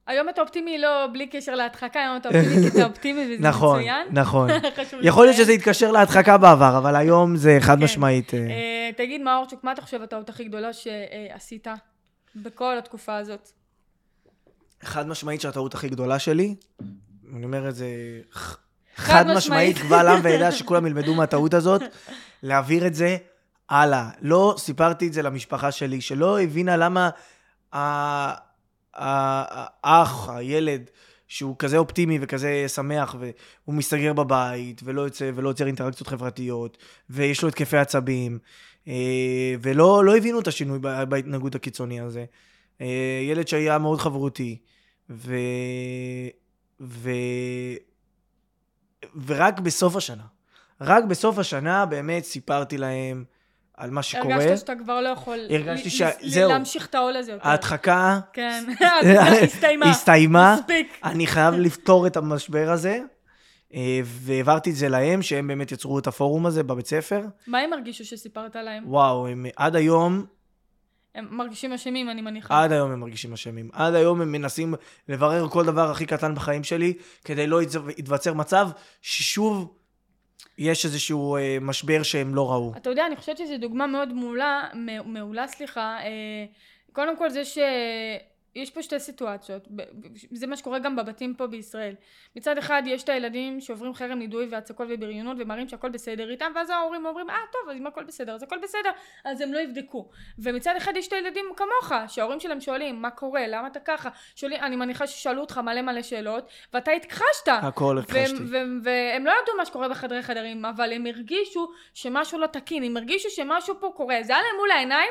היום אתה אופטימי לא בלי קשר להדחקה, היום אתה אופטימי כי אתה אופטימי וזה נכון, מצוין. נכון. חשוב יכול להיות. שזה יתקשר להדחקה בעבר, אבל היום זה חד כן. משמעית. אה, תגיד, מאורצ'וק, מה אתה חושב הטעות הכי גדולה שעשית בכל התקופה הזאת? חד משמעית שהטעות הכי גדולה שלי, אני אומר את זה חד חד משמעית. קבל עם ועדה שכולם ילמדו מהטעות הזאת, להעביר את זה הלאה. לא סיפרתי את זה למשפחה שלי, שלא הבינה למה האח, הילד, שהוא כזה אופטימי וכזה שמח, והוא מסתגר בבית, ולא יוצא ולא יוצר אינטראקציות חברתיות, ויש לו התקפי עצבים, אה, ולא לא הבינו את השינוי בהתנהגות הקיצוני הזה. אה, ילד שהיה מאוד חברותי, ו... ו... ורק בסוף השנה, רק בסוף השנה באמת סיפרתי להם על מה שקורה. הרגשת שאתה כבר לא יכול הרגשתי ש- זהו. להמשיך את העול הזה יותר. ההדחקה כן, הסתיימה. הסתיימה, מספיק. אני חייב לפתור את המשבר הזה, אה, והעברתי את זה להם, שהם באמת יצרו את הפורום הזה בבית ספר. מה הם הרגישו שסיפרת להם? וואו, הם עד היום, הם מרגישים אשמים, אני מניחה. עד היום הם מרגישים אשמים. עד היום הם מנסים לברר כל דבר הכי קטן בחיים שלי, כדי לא יתו- יתווצר מצב ששוב יש איזשהו אה, משבר שהם לא ראו. אתה יודע, אני חושבת שזו דוגמה מאוד מעולה, מעולה, סליחה. אה, קודם כל זה ש... יש פה שתי סיטואציות, זה מה שקורה גם בבתים פה בישראל. מצד אחד יש את הילדים שעוברים חרם נידוי והצקות ובריונות ומראים שהכל בסדר איתם ואז ההורים אומרים אה טוב אז אם הכל בסדר אז הכל בסדר אז הם לא יבדקו ומצד אחד יש את הילדים כמוך שההורים שלהם שואלים מה קורה למה אתה ככה שואלים אני מניחה ששאלו אותך מלא מלא שאלות ואתה הכחשת הכל והם, הכחשתי. והם, והם לא ידעו מה שקורה בחדרי חדרים, אבל הם הרגישו שמשהו לא תקין, הם הרגישו שמשהו פה קורה. זה היה להם מול העיניים,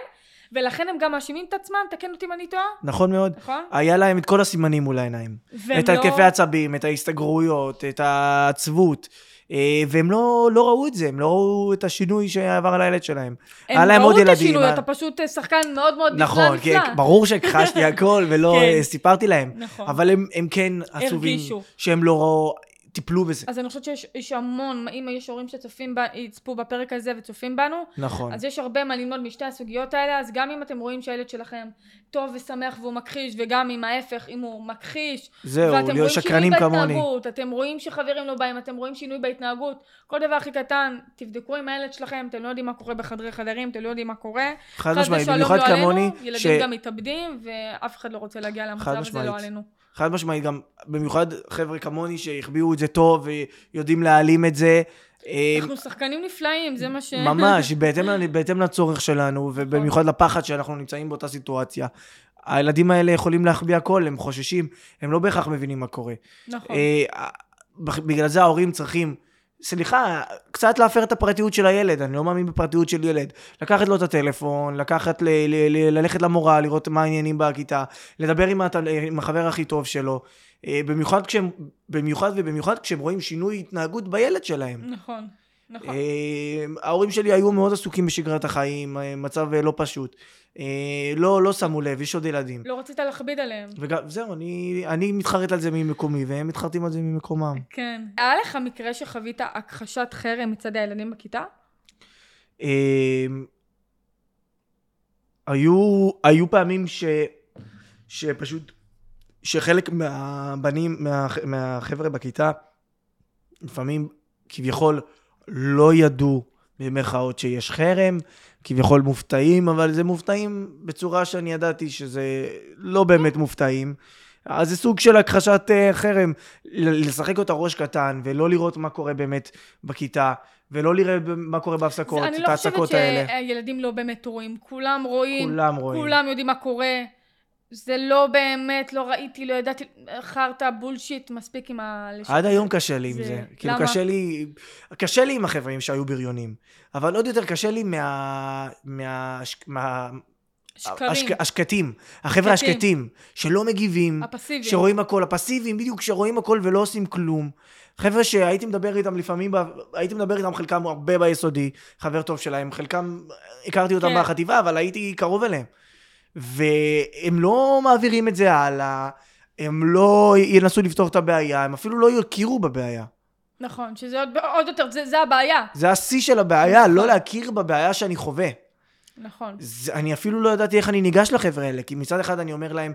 ולכן הם גם מאשימים את עצמם, תקן אותי אם אני טועה, נכון מאוד. נכון? היה להם את כל הסימנים מול העיניים. את לא- התקפי העצבים, את ההסתגרויות, את העצבות. אה, והם לא, לא ראו את זה, הם לא ראו את השינוי שעבר על הילד שלהם. היה הם להם ראו עוד את ילדים, השינוי, היה- אתה פשוט אה, שחקן מאוד מאוד נפלא נכון, נפלא. כן, ברור שהכחשתי הכל ולא כן. אה, סיפרתי להם. נכון. אבל הם, הם כן עצובים הרגישו. שהם לא ראו, טיפלו בזה. אז אני חושבת שיש יש המון, אם יש הורים שצופים, ב- יצפו בפרק הזה וצופים בנו, נכון. אז יש הרבה מה ללמוד משתי הסוגיות האלה, אז גם אם אתם רואים שהילד שלכם טוב ושמח והוא מכחיש, וגם אם ההפך, אם הוא מכחיש, זהו, ואתם להיות רואים שקרנים שינוי כמוני. בהתנהגות, אתם רואים שחברים לא באים, אתם רואים שינוי בהתנהגות, כל דבר הכי קטן, תבדקו עם הילד שלכם, אתם לא יודעים מה קורה בחדרי חדרים, אתם לא יודעים מה קורה. חד משמעית, במיוחד לא כמוני, ילדים גם מתאבדים, ואף אחד לא רוצה להגיע למצב הזה. לא עלינו. חד משמעית, גם במיוחד חבר'ה כמוני שהחביאו את זה טוב ויודעים להעלים את זה. אה, אנחנו שחקנים נפלאים, זה מה ש... ממש, בהתאם, בהתאם לצורך שלנו, ובמיוחד לפחד שאנחנו נמצאים באותה סיטואציה. הילדים האלה יכולים להחביא הכל, הם חוששים, הם לא בהכרח מבינים מה קורה. נכון. אה, בגלל זה ההורים צריכים, סליחה, קצת להפר את הפרטיות של הילד, אני לא מאמין בפרטיות של ילד. לקחת לו את הטלפון, לקחת, ל- ל- ל- ללכת למורה, לראות מה העניינים בכיתה, לדבר עם, התל... עם החבר הכי טוב שלו. אה, במיוחד כשהם, במיוחד ובמיוחד כשהם רואים שינוי התנהגות בילד שלהם. נכון, נכון. אה, ההורים שלי היו מאוד עסוקים בשגרת החיים, אה, מצב אה, לא פשוט. אה, לא, לא שמו לב, יש עוד ילדים. לא רצית להכביד עליהם. וגם, זהו, אני, אני מתחרט על זה ממקומי, והם מתחרטים על זה ממקומם. כן. היה לך מקרה שחווית הכחשת חרם מצד הילדים בכיתה? אה, היו, היו פעמים ש, שפשוט, שחלק מהבנים, מה, מהחבר'ה בכיתה, לפעמים כביכול לא ידעו במרכאות שיש חרם, כביכול מופתעים, אבל זה מופתעים בצורה שאני ידעתי שזה לא באמת מופתעים. אז זה סוג של הכחשת אה, חרם, לשחק אותה ראש קטן ולא לראות מה קורה באמת בכיתה, ולא לראות מה קורה בהפסקות, זה- אני את לא חושבת ההצקות האלה. שהילדים לא באמת רואים. כולם רואים, כולם רואים. כולם יודעים מה קורה. זה לא באמת, לא ראיתי, לא ידעתי, חרטא, בולשיט, מספיק עם ה... עד היום קשה לי עם זה-. כאילו? קשה לי, קשה לי עם החבר'ה שהיו בריונים. אבל עוד יותר קשה לי מה... מה... מה... שקרים, השק- השקטים, החבר'ה שקטים. השקטים, שלא מגיבים, הפסיביים. שרואים הכל, הפסיביים, בדיוק, שרואים הכל ולא עושים כלום. חבר'ה שהייתי מדבר איתם לפעמים, הייתי מדבר איתם חלקם הרבה ביסודי, חבר טוב שלהם, חלקם הכרתי אותם כן. בחטיבה, אבל הייתי קרוב אליהם. והם לא מעבירים את זה הלאה, הם לא ינסו לפתור את הבעיה, הם אפילו לא יכירו בבעיה. נכון, שזה עוד, עוד יותר, זה, זה הבעיה. זה השיא של הבעיה, נכון. לא להכיר בבעיה שאני חווה. נכון. זה, אני אפילו לא ידעתי איך אני ניגש לחבר'ה האלה, כי מצד אחד אני אומר להם,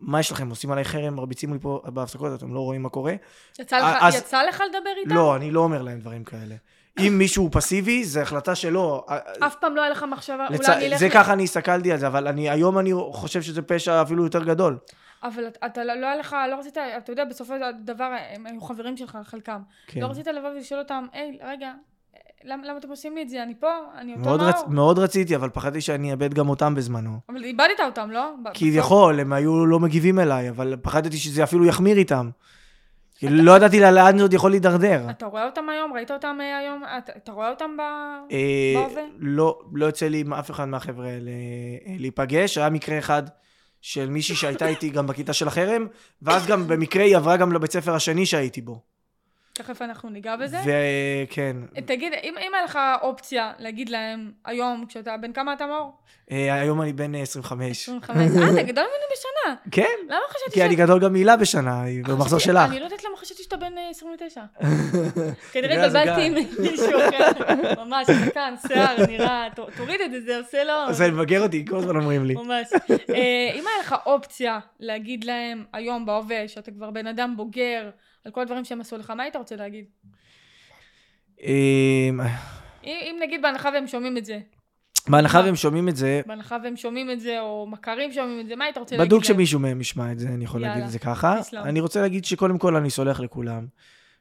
מה יש לכם, עושים עליי חרם, מרביצים לי פה בהפסקות, אתם לא רואים מה קורה? יצא לך, אז- יצא לך לדבר איתם? לא, אני לא אומר להם דברים כאלה. אם מישהו פסיבי, זו החלטה שלו. אף פעם לא היה לך מחשבה, לצ... אולי אני אלך... זה ל- ככה אני הסתכלתי על זה, אבל אני, היום אני חושב שזה פשע אפילו יותר גדול. אבל אתה- אתה לא היה לך, לא רצית, אתה יודע, בסופו של דבר, הם היו חברים שלך, חלקם. כן. לא רצית לבוא ולשאול אותם, היי, רגע, למה למה אתם עושים לי את זה? אני פה, אני אותו מאוד, מאור. רצ... מאוד רציתי, אבל פחדתי שאני אאבד גם אותם בזמנו. אבל איבדת אותם, לא? כביכול, הם היו לא מגיבים אליי, אבל פחדתי שזה אפילו יחמיר איתם. כאילו, לא ידעתי לאן זה עוד יכול להידרדר. אתה רואה אותם היום? ראית אותם אה, היום? אתה- אתה רואה אותם. אה, בהווה? לא, לא יוצא לי עם אף אחד מהחבר'ה אה, להיפגש. היה מקרה אחד של מישהי שהייתה איתי גם בכיתה של החרם, ואז גם במקרה היא עברה גם לבית ספר השני שהייתי בו. תכף אנחנו ניגע בזה. וכן, תגיד, אם אם היה לך אופציה להגיד להם היום, כשאתה, בן כמה אתה מאור? אה, היום אני בן אה, 25. 25. אה, אתה גדול ממני בשנה. כן, למה חשבתי כי אני גדול גם מהילה בשנה, היא במחזור שלך. אני לא יודעת למה חשבתי שאתה בן אה, 29. כנראה. התבלבלתי עם מישהו אחר. ממש, זקן, שיער, נראה, תוריד את זה, זה עושה לו... זה מבגר אותי, כל הזמן אומרים לי. ממש. אה, אם היה לך אופציה להגיד להם היום בהווה, שאתה כבר בן אדם בוגר, על כל הדברים שהם עשו לך, מה היית רוצה להגיד? אמ, אם אם נגיד בהנחה והם שומעים את זה, בהנחה והם שומעים את זה, בהנחה והם שומעים את זה, או מכרים שומעים את זה, מה היית רוצה להגיד? בדוק שמישהו מהם ישמע את זה, אני יכול להגיד את זה ככה. אני רוצה להגיד שקודם כל אני סולח לכולם.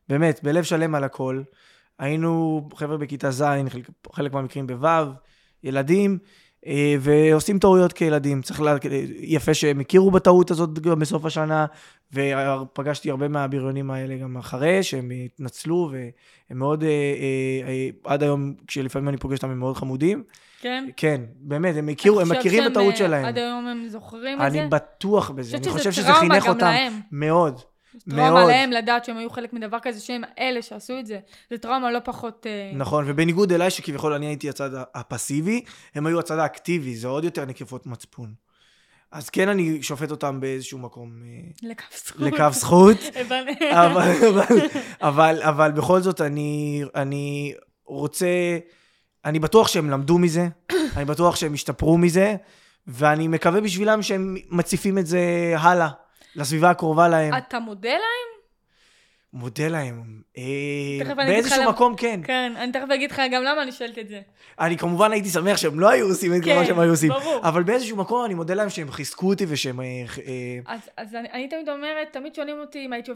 באמת, בלב שלם על הכל. היינו חבר'ה בכיתה ז', חלק, מהמקרים בו', ילדים, ועושים טעויות כילדים. צריך לה... יפה שהם הכירו בטעות הזאת גם בסוף השנה, ופגשתי הרבה מהבריונים האלה גם אחרי, שהם התנצלו, והם מאוד, אה, אה, אה, עד היום, כשלפעמים אני פוגש אותם, הם מאוד חמודים. כן? כן, באמת, הם הכירו, הם מכירים בטעות אה, שלהם. עד היום הם זוכרים את זה? אני בטוח בזה, אני חושב שזה חינך אותם להם. מאוד. טראומה מאוד. להם לדעת שהם היו חלק מדבר כזה, שהם אלה שעשו את זה. זה טראומה לא פחות... אה, נכון, ובניגוד אליי, שכביכול אני הייתי הצד הפסיבי, הם היו הצד האקטיבי, זה עוד יותר נקיפות מצפון. אז כן, אני שופט אותם באיזשהו מקום אה, לקו זכות. לקו זכות, אבל, אבל, אבל, אבל בכל זאת, אני, אני רוצה, אני בטוח שהם למדו מזה, אני בטוח שהם השתפרו מזה, ואני מקווה בשבילם שהם מציפים את זה הלאה, לסביבה הקרובה להם. אתה מודה להם? מודה להם. אה, באיזשהו מקום כן. כן, אני תכף אגיד לך גם למה אני שואלת את זה. אני כמובן הייתי שמח שהם לא היו עושים את כן, מה שהם היו עושים. ברור. אבל באיזשהו מקום אני מודה להם שהם חיזקו אותי ושהם... אה, אה, אז, אני, תמיד אומרת, תמיד שואלים אותי אם הייתי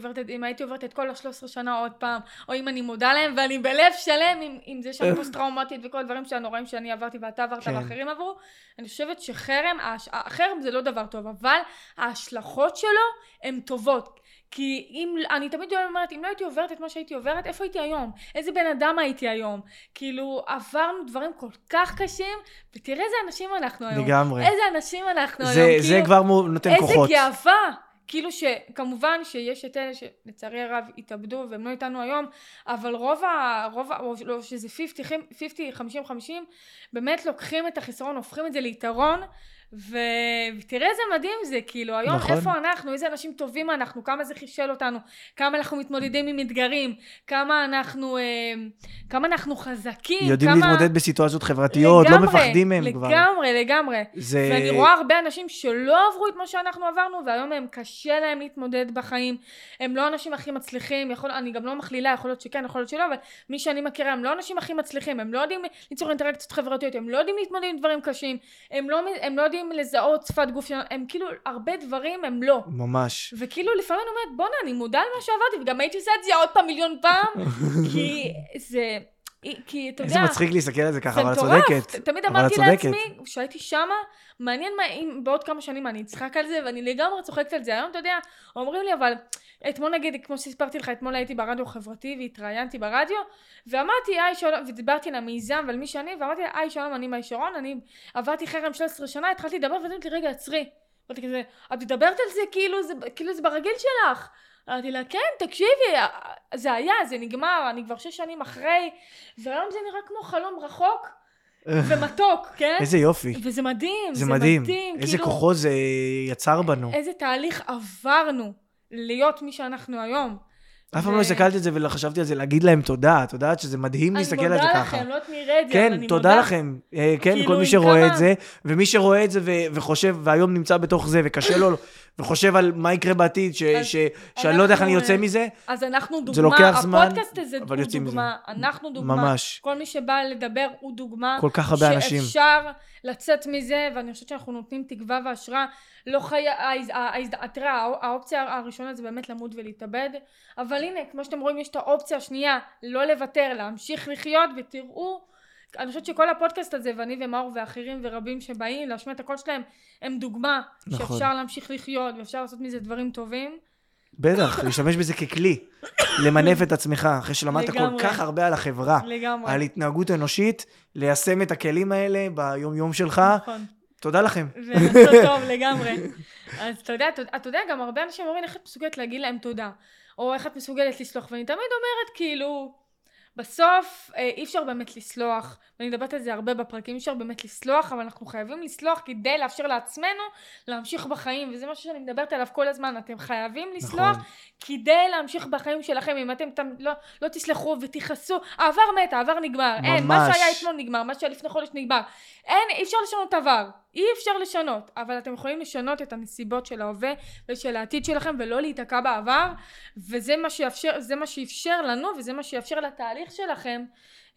עוברת, את- כל ה-13 שנה עוד פעם, או אם אני מודה להם, ואני בלב שלם עם, זה שאני פוסט-טראומטית וכל הדברים שהנוראים שאני עברתי ואתה עברת כן. ואחרים עברו. אני חושבת שחרם. חרם זה לא דבר טוב, אבל ההשלכות שלו הן טובות. כי אם, אני תמיד אומרת, אם לא הייתי עוברת את מה שהייתי עוברת, איפה הייתי היום? איזה בן אדם הייתי היום? כאילו, עברנו דברים כל כך קשים, ותראה איזה אנשים אנחנו היום. לגמרי. איזה אנשים אנחנו זה- היום. זה כאילו, כבר מו- נותן כוחות. איזה גאווה! כאילו שכמובן שיש את אלה שלצערי הרב התאבדו והם לא איתנו היום, אבל רוב ה... רוב ה... או לא, שזה 50, 50, 50, 50, באמת לוקחים את החיסרון, הופכים את זה ליתרון. ותראה איזה מדהים זה, כאילו היום נכון. איפה אנחנו, איזה אנשים טובים אנחנו, כמה זה חישל אותנו, כמה אנחנו מתמודדים עם אתגרים, כמה אנחנו, אה, כמה אנחנו חזקים, יודעים כמה... להתמודד בסיטואציות חברתיות, לא לגמרי, מפחדים מהם כבר. לגמרי, לגמרי. זה... ואני רואה הרבה אנשים שלא עברו את מה שאנחנו עברנו, והיום הם קשה להם להתמודד בחיים. הם לא האנשים הכי מצליחים, יכול, אני גם לא מכלילה, יכול להיות שכן, יכול להיות שלא, אבל מי שאני מכירה הם לא האנשים הכי מצליחים, הם לא יודעים ליצור אינטראקציות חברתיות, הם לא יודעים להתמודד עם דברים קשים, הם לא, הם לא יודעים לזהות שפת גוף הם כאילו, הרבה דברים הם לא. ממש. וכאילו לפעמים אני אומרת, בואנה, אני מודה על מה שעברתי, וגם הייתי עושה את זה עוד פעם מיליון פעם, כי זה... כי אתה יודע... איזה מצחיק להסתכל על זה ככה, אבל את. צודקת. תמיד אמרתי. לעצמי, כשהייתי שמה, מעניין מה אם בעוד כמה שנים אני אצחק על זה, ואני לגמרי צוחקת על זה. היום, אתה יודע, אומרים לי, אבל אתמול נגיד, כמו שסיפרתי לך, אתמול הייתי ברדיו חברתי והתראיינתי ברדיו, ואמרתי, היי שלום, ודיברתי על המיזם ועל מי שאני, ואמרתי לה, היי שלום, אני מאי שרון, אני עברתי חרם 13 שנה, התחלתי לדבר, ואתה אמרתי לי, רגע, עצרי. אמרתי כזה, את מדברת על זה כאילו זה, כאילו זה ברגיל שלך. אמרתי לה, כן, תקשיבי, זה היה, זה נגמר, אני כבר שש שנים אחרי, והיום זה נראה כמו חלום רחוק ומתוק, כן? איזה יופי. וזה מדהים, זה מדהים. איזה כאילו, כוחות זה יצר בנו. איזה תהליך עברנו להיות מי שאנחנו היום. אף פעם לא הסתכלתי על זה ולחשבתי על זה, להגיד להם תודה. את יודעת שזה מדהים להסתכל על זה אני ככה. מודה לכם, לא יראה את זה, אבל כן, אני תודה מודה. לכם. אה, כן, כאילו, כל מי שרואה את זה, ומי שרואה את זה וחושב, והיום נמצא בתוך זה, וקשה לו, וחושב על מה יקרה בעתיד, ש- אז ש- שאני לא יודע איך אני יוצא אה, מזה, אז אנחנו דוגמה, זה לוקח זמן, הפודקאסט הזה הוא. דוגמה, אנחנו דוגמה, ממש. כל מי שבא לדבר הוא דוגמה, כל כך הרבה אנשים. שאפשר לצאת מזה, ואני חושבת שאנחנו נותנים תקווה והשראה, לא חי... תראה, הא- האופציה הראשונה זה באמת למות ולהתאבד, אבל הנה, כמו שאתם רואים, יש את האופציה השנייה, לא לוותר, להמשיך לחיות, ותראו, אני חושבת שכל הפודקאסט הזה, ואני ומאור ואחרים ורבים שבאים להשמיע את הקול שלהם, הם דוגמה, נכון. שאפשר להמשיך לחיות, ואפשר לעשות מזה דברים טובים. בטח, להשתמש בזה ככלי, למנף את עצמך, אחרי שלמדת כל. כך הרבה על החברה, לגמרי. על התנהגות אנושית, ליישם את הכלים האלה ביום-יום שלך. נכון. תודה לכם. ולעשות טוב לגמרי. אז אתה יודע, אתה יודע, גם הרבה אנשים אומרים, איך את מסוגלת להגיד להם תודה? או איך את מסוגלת לסלוח, ואני תמיד אומרת כאילו, בסוף אה, אי אפשר באמת לסלוח, ואני מדברת על זה הרבה בפרקים, אי אפשר באמת לסלוח, אבל אנחנו חייבים לסלוח כדי לאפשר לעצמנו להמשיך בחיים, וזה משהו שאני מדברת עליו כל הזמן, אתם חייבים לסלוח נכון. כדי להמשיך בחיים שלכם, אם אתם תם, לא, לא תסלחו ותכעסו, העבר מת, העבר נגמר, אין, מה ממש. שהיה אתמול נגמר, מה שהיה לפני חודש נגמר, אין, אי אפשר לשנות עבר, אי אפשר לשנות, אבל אתם יכולים לשנות את הנסיבות של ההווה ושל העתיד שלכם ולא להיתקע בעבר, וזה מה שיאפשר, זה מה שאפשר לנו וזה מה שיאפשר לתהליך שלכם.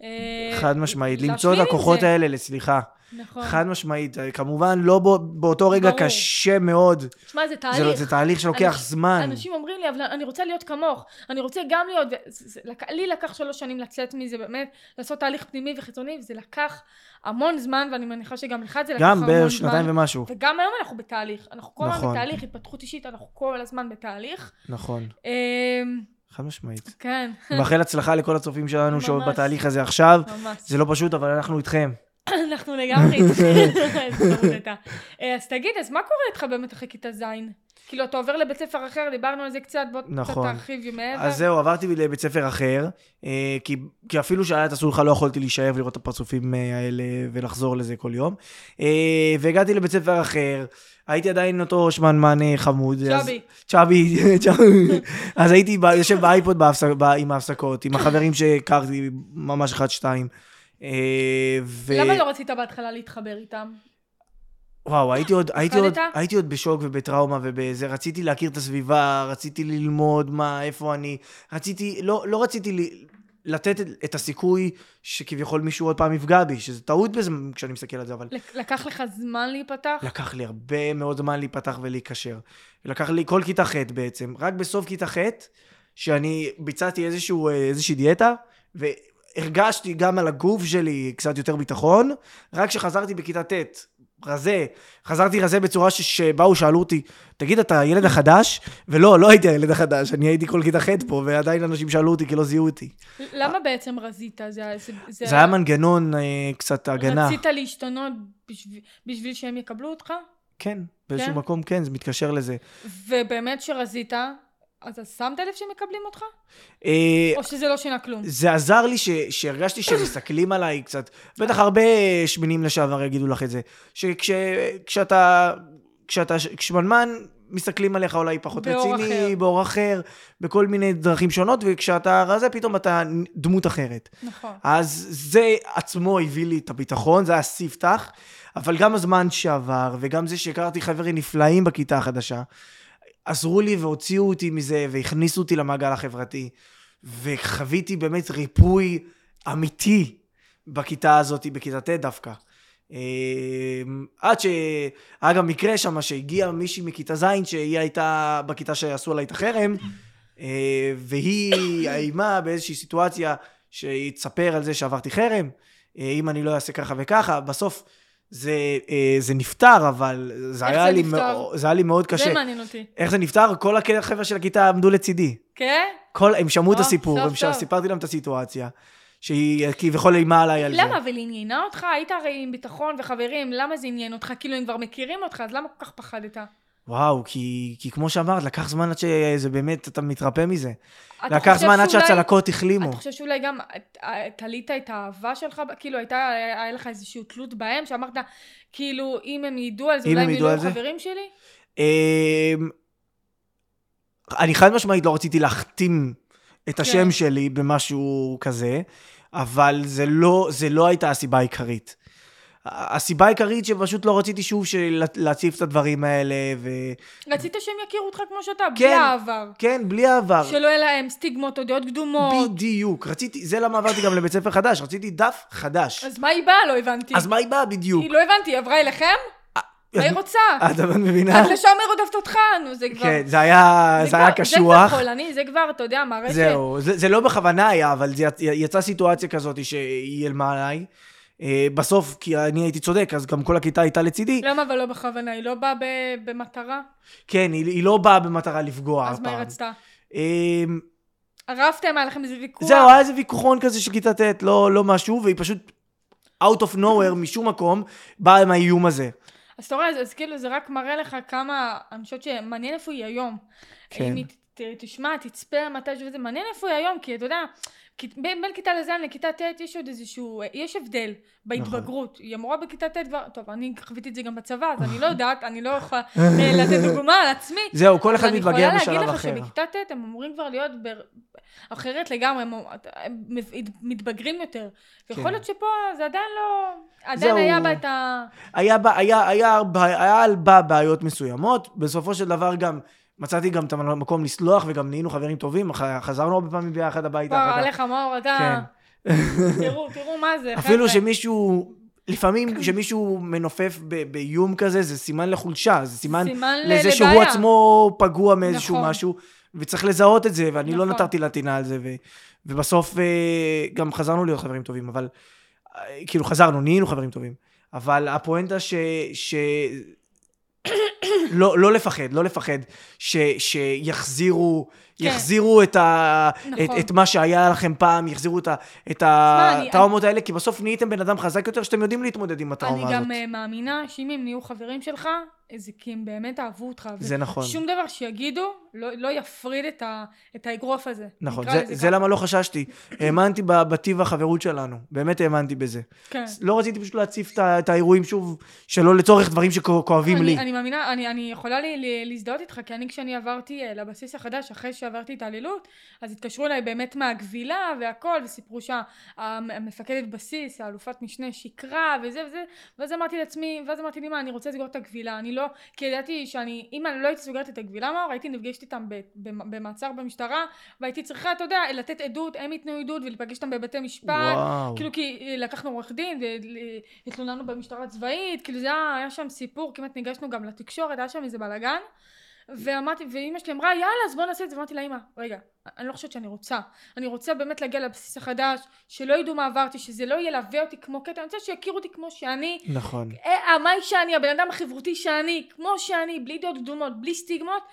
אה, חד משמעית, למצוא את הכוחות זה. האלה לסליחה. נכון. חד משמעית, כמובן לא בא- באותו רגע ברור. קשה מאוד. תשמע, זה זה, תהליך. זה תהליך שלוקח אנש- זמן. אנשים אומרים לי, אבל אני רוצה להיות כמוך, אני רוצה גם להיות, זה- זה- לק- לי לקח שלוש שנים לצאת מזה, באמת, לעשות תהליך פנימי וחיצוני, וזה לקח המון זמן, ואני מניחה שגם לך זה לקח גם המון זמן. בערך שנתיים ומשהו. וגם היום אנחנו בתהליך, אנחנו כל הזמן נכון. בתהליך, התפתחות אישית, אנחנו כל הזמן בתהליך. נכון, אמ, חד משמעית. כן, מאחל הצלחה לכל הצופים שלנו שעוד. בתהליך הזה עכשיו. ממש. זה לא פשוט, אבל אנחנו איתכם. אנחנו לגמרי. אה, אז תגיד, אז מה קורה איתך באמת אחרי כיתה ז'? כאילו, אתה עובר לבית ספר אחר, דיברנו על זה קצת, בוא קצת נכון. תרחיב מעבר. אז זהו, עברתי לבית ספר אחר, אה, כי, כי אפילו שהיה את הסולחה לא יכולתי להישאר ולראות את הפרצופים אה, האלה ולחזור לזה כל יום. והגעתי לבית ספר אחר, הייתי עדיין אותו שמנמן אה, חמוד. צ'אבי. צ'אבי, צ'אבי. אז הייתי יושב באייפוד עם ההפסקות, עם החברים שהכרתי ממש אחד-שתיים. אה. למה לא רצית בהתחלה להתחבר איתם? וואו, הייתי עוד, הייתי, עוד? הייתי עוד בשוק ובטראומה ובזה, רציתי להכיר את הסביבה, רציתי ללמוד מה, איפה אני, רציתי, לא, לא רציתי לי, לתת את, הסיכוי שכביכול מישהו עוד פעם יפגע בי, שזה טעות בזה כשאני מסתכל על זה, אבל לק- לקח לך זמן להיפתח? לקח לי הרבה מאוד זמן להיפתח ולהיקשר. לקח לי כל כיתה ח' בעצם, רק בסוף כיתה ח', שאני ביצעתי איזשהו, אה, איזושהי דיאטה, והרגשתי גם על הגוף שלי קצת יותר ביטחון, רק כשחזרתי בכיתה ט', רזה, חזרתי רזה בצורה ש- שבאו, שאלו אותי, תגיד, אתה הילד החדש? ולא, לא הייתי הילד החדש, אני הייתי כל כיתה ח' פה, ועדיין אנשים שאלו אותי כי לא זיהו אותי. למה בעצם רזית? זה, זה, זה, זה היה מנגנון אה, קצת הגנה. רצית להשתנות בשביל, בשביל שהם יקבלו אותך? כן, באיזשהו כן? מקום כן, זה מתקשר לזה. ובאמת שרזית, אז אז שמת לב שהם מקבלים אותך? אה, או שזה לא שינה כלום? זה עזר לי ש, שהרגשתי שמסתכלים עליי קצת. בטח הרבה שמינים לשעבר יגידו לך את זה. שכשאתה, כשאתה, כשמנמן, מסתכלים עליך אולי פחות באור רציני, אחר. באור אחר, בכל מיני דרכים שונות, וכשאתה רזה, פתאום אתה דמות אחרת. נכון. אז זה עצמו הביא לי את הביטחון, זה היה ספתח, אבל גם הזמן שעבר, וגם זה שהכרתי חברים נפלאים בכיתה החדשה, עזרו לי והוציאו אותי מזה, והכניסו אותי למעגל החברתי, וחוויתי באמת ריפוי אמיתי בכיתה הזאת, בכיתה ט' דווקא. אה, עד שהיה גם מקרה שם שהגיעה מישהי מכיתה ז' שהיא הייתה בכיתה שעשו עליי את החרם, אה, והיא איימה באיזושהי סיטואציה שהיא תספר על זה שעברתי חרם, אה, אם אני לא אעשה ככה וככה, בסוף זה, אה, זה נפתר, אבל זה היה, זה לי? מאוד, זה היה לי מאוד קשה. זה מעניין אותי. איך זה נפתר? כל החבר'ה של הכיתה עמדו לצידי. כן? כל, הם שמעו את או, הסיפור, סוף הם. סיפרתי להם את הסיטואציה, שהיא כביכול איימה עליי על זה. למה? אבל עניינה אותך? היית הרי עם ביטחון וחברים, למה זה עניין אותך? כאילו הם כבר מכירים אותך, אז למה כל כך פחדת? וואו, כי, כי כמו שאמרת, לקח זמן עד שזה באמת, אתה מתרפא מזה. אתה לקח זמן עד שהצלקות החלימו. אתה חושב שאולי גם תלית את האהבה שלך, כאילו הייתה, היה לך איזושהי תלות בהם, שאמרת, כאילו, אם הם ידעו על זה, אולי הם ידעו יהיו על זה? חברים שלי? אמ, אני חד משמעית לא רציתי להכתים את השם כן. שלי במשהו כזה, אבל זה לא, זה לא הייתה הסיבה העיקרית. הסיבה העיקרית שפשוט לא רציתי שוב של... להציף את הדברים האלה, וכן, רצית שהם יכירו אותך כמו שאתה, בלי כן. העבר. בלי העבר. שלא יהיה להם סטיגמות או דעות קדומות. בדיוק. רציתי, זה למה עברתי גם לבית ספר חדש, רציתי דף חדש. אז מה היא באה? לא הבנתי. אז מה היא באה בדיוק? היא לא הבנתי, היא עברה אליכם? מה היא רוצה? את מבינה? את לשם רודפת אותך, נו, זה כבר... כן, זה היה, זה היה כבר- זה קשוח. כבר חולני, זה כבר, אתה יודע, ש... זהו, זה, זה לא בכוונה היה, אבל יצאה סיטואציה כזאת שהיא איימה עליי. אה, בסוף, כי אני הייתי צודק, אז גם כל הכיתה הייתה לצידי. למה אבל לא בכוונה? היא לא באה במטרה? כן, היא, היא לא באה במטרה לפגוע אז מה היא. רצתה? אה, רבתם, היה לכם איזה ויכוח? זהו, היה איזה ויכוחון כזה של כיתה ט', לא, לא משהו, והיא פשוט out of nowhere, משום מקום, באה עם האיום הזה. אז אתה רואה, אז- כאילו זה רק מראה לך כמה, אני חושבת שמעניין איפה היא היום. כן. אם היא תשמע, תצפה מתישהו וזה, מעניין איפה היא היום, כי אתה יודע, בין בין כיתה לז' לכיתה ט' יש עוד איזשהו, יש הבדל בהתבגרות. היא אמורה בכיתה ט' כבר, טוב, אני חוויתי את זה גם בצבא, אז אני לא יודעת, אני לא יכולה אה, לתת דוגמה על עצמי. זהו, כל אחד מתבגר אני יכולה בשלב להגיד לך אחר. שבכיתה ט' הם אמורים כבר להיות ב... אחרת לגמרי, הם, הם מתבגרים יותר. כן. להיות שפה זה עדיין לא... עדיין זהו. היה בה את ה... היה, בה- היה, היה, היה, היה בה בעיות מסוימות, בסופו של דבר גם מצאתי גם את המקום לסלוח, וגם נהיינו חברים טובים, חזרנו הרבה פעמים ביחד הביתה. וואו. עליך מאור, אתה... כן. תראו, תראו מה זה, אפילו. שמישהו, לפעמים כשמישהו מנופף באיום כזה, זה סימן לחולשה, זה סימן סימן לזה שהוא לבעיה. עצמו פגוע מאיזשהו נכון. משהו, וצריך לזהות את זה, ואני לא נכון. נתתי לה טינה על זה, ו, ובסוף אה, גם חזרנו להיות חברים טובים, אבל, אה, כאילו חזרנו, נהיינו חברים טובים, אבל הפואנטה ש... ש... לא, לא לפחד, לא לפחד ש, שיחזירו, כן. יחזירו את, ה, נכון. את, את מה שהיה לכם פעם, יחזירו את, ה, את אני- הטראומות האלה, כי בסוף נהייתם בן אדם חזק יותר, שאתם יודעים להתמודד עם אני הטראומה הזאת. גם אה, מאמינה שאם הם נהיו חברים שלך, זה כי הם באמת אהבו אותך. זה נכון. שום דבר שיגידו לא, לא יפריד את, ה, את האגרוף הזה. נכון, זה, זה ככה. למה לא חששתי. האמנתי בטיב החברות שלנו, באמת האמנתי בזה. כן. לא רציתי פשוט להציף את את האירועים שוב, שלא לצורך דברים שכואבים לי. אני, מאמינה, אני, אני יכולה לי, לי, להזדהות איתך, כי אני כשאני עברתי אה, לבסיס החדש, אחרי שעברתי התעללות, אז התקשרו אליי באמת מהגבילה והכל, וסיפרו שהמפקדת בסיס, האלופת משנה, שקרה וזה וזה, ואז אמרתי לעצמי, ואז אמרתי לי, מה, אני רוצה לסגור את הגבילה, אני לא, כי ידעתי שאני, אם אני לא הייתי סוגרת את הגבילה, מאור, הייתי נפגשת איתם במעצר במשטרה, והייתי צריכה, אתה יודע, לתת עדות, הם ייתנו עדות, ולהיפגש איתם בבתי משפט, וואו. כאילו כי אה, לקחנו עורך דין והתלוננו במשטרה צבאית, כאילו זה היה, היה שם סיפור, כמעט ניגשנו גם לתקשורת, היה שם איזה בלאגן. ואמרתי, ואימא שלי אמרה, יאללה, אז בוא נעשה את זה. ואמרתי לה, אימא, רגע, אני לא חושבת שאני רוצה. אני רוצה באמת להגיע לבסיס החדש, שלא ידעו מה עברתי, שזה לא ילווה אותי כמו קטע, אני רוצה שיכירו אותי כמו שאני. נכון. אה, המאי שאני, הבן אדם החברותי שאני, כמו שאני, בלי דעות קדומות, בלי סטיגמות.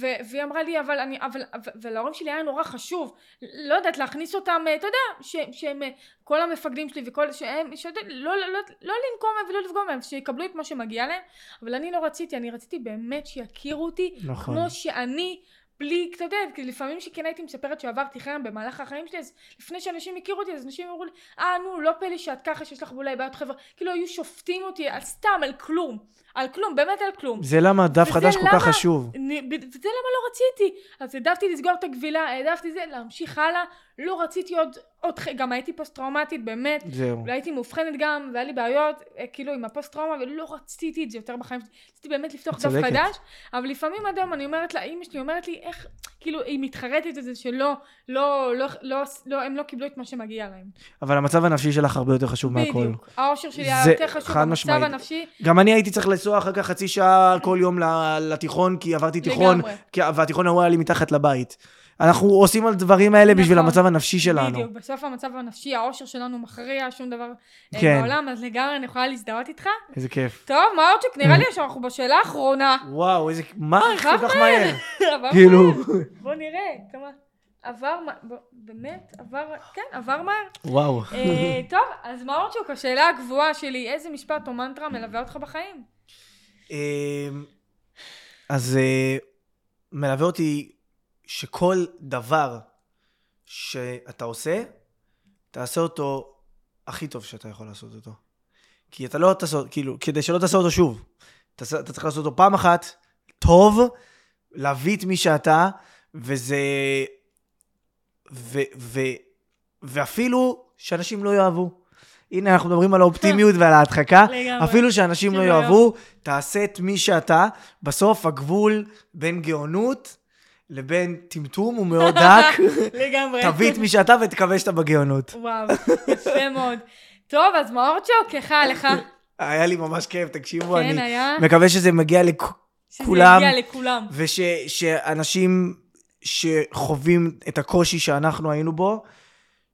ו- והיא אמרה לי, אבל אני, אבל, ולהורים שלי היה נורא חשוב, לא יודעת, להכניס אותם, אה, אתה יודע, ש- שהם, אה, כל המפקדים שלי וכל, שהם, שאתה יודע, לא, לא, לא, לא לנקום בהם ולא לפגוע בהם, שיקבלו את מה שמגיע להם, אבל אני לא רציתי, אני רציתי באמת שיכירו אותי, נכון. כמו שאני, בלי, אתה יודע, כי לפעמים שכן הייתי מספרת שעברתי חרם במהלך החיים שלי, אז לפני שאנשים הכירו אותי, אז אנשים אמרו לי, אה, נו, לא פלא שאת ככה, שיש לך אולי בעיות חברה, כאילו היו שופטים אותי על סתם, על כלום, על כלום, באמת על כלום. זה למה דף חדש כל כך למה- חשוב. אני- ב- וזה למה לא רציתי. אז העדפתי לסגור את הגבילה, העדפתי זה, להמשיך הלאה, לא רציתי עוד, עוד, גם הייתי פוסט טראומטית, באמת. זהו. אולי הייתי מאובחנת גם, והיה לי בעיות, אה, כאילו, עם הפוסט טראומה, ולא רציתי את זה יותר בחיים שלי. רציתי באמת לפתוח דף. חדש, אבל לפעמים עד היום אני אומרת לה, אימא שלי אומרת לי, איך, כאילו, היא מתחרטת את זה שלא, לא, לא, לא, לא, הם לא קיבלו את מה שמגיע להם. אבל המצב הנפשי שלך הרבה יותר חשוב מהכל. בדיוק. האושר שלי היה יותר חשוב, המצב משמעית. הנפשי, גם אני הייתי צריך לנסוע אחר כך חצי שעה כל יום לתיכון, כי עברתי תיכון, לגמרי. כי- והתיכון ההוא היה לי מתחת לבית. אנחנו עושים על דברים האלה בשביל נכון. המצב הנפשי שלנו. בדיוק, בסוף המצב הנפשי, האושר שלנו מכריע שום דבר אה, כן. בעולם, אז לגמרי אני יכולה להזדהות איתך. איזה כיף. טוב, מה עוד נראה לי שאנחנו בשאלה האחרונה. וואו, איזה... מה? איך כל כך מהר? כאילו... בוא נראה כמה... עבר, באמת, עבר, כן, עבר מהר. וואו. אה, טוב, אז מה עוד שוק, השאלה הקבועה שלי, איזה משפט או מנטרה מלווה אותך בחיים? אמ, אז אה, מלווה אותי שכל דבר שאתה עושה, תעשה אותו הכי טוב שאתה יכול לעשות אותו. כי אתה לא תעשה, כאילו, כדי שלא תעשה אותו שוב. תעשה, אתה צריך לעשות אותו פעם אחת, טוב, להביא את מי שאתה, וזה... ו, ו, ואפילו שאנשים לא יאהבו. הנה, אנחנו מדברים על האופטימיות ועל ההדחקה. לגמרי. אפילו שאנשים לא שלא יאהבו, תעשה את מי שאתה. בסוף הגבול בין גאונות לבין טמטום הוא מאוד דק. לגמרי. תביא את מי שאתה ותקווה שאתה בגאונות. וואו, יפה מאוד. טוב, אז מאורצ'וק, איך היה לך? היה לי ממש כיף, תקשיבו, כן, אני היה. מקווה שזה מגיע שזה לכולם, יגיע לכולם. ושאנשים שחווים את הקושי שאנחנו היינו בו,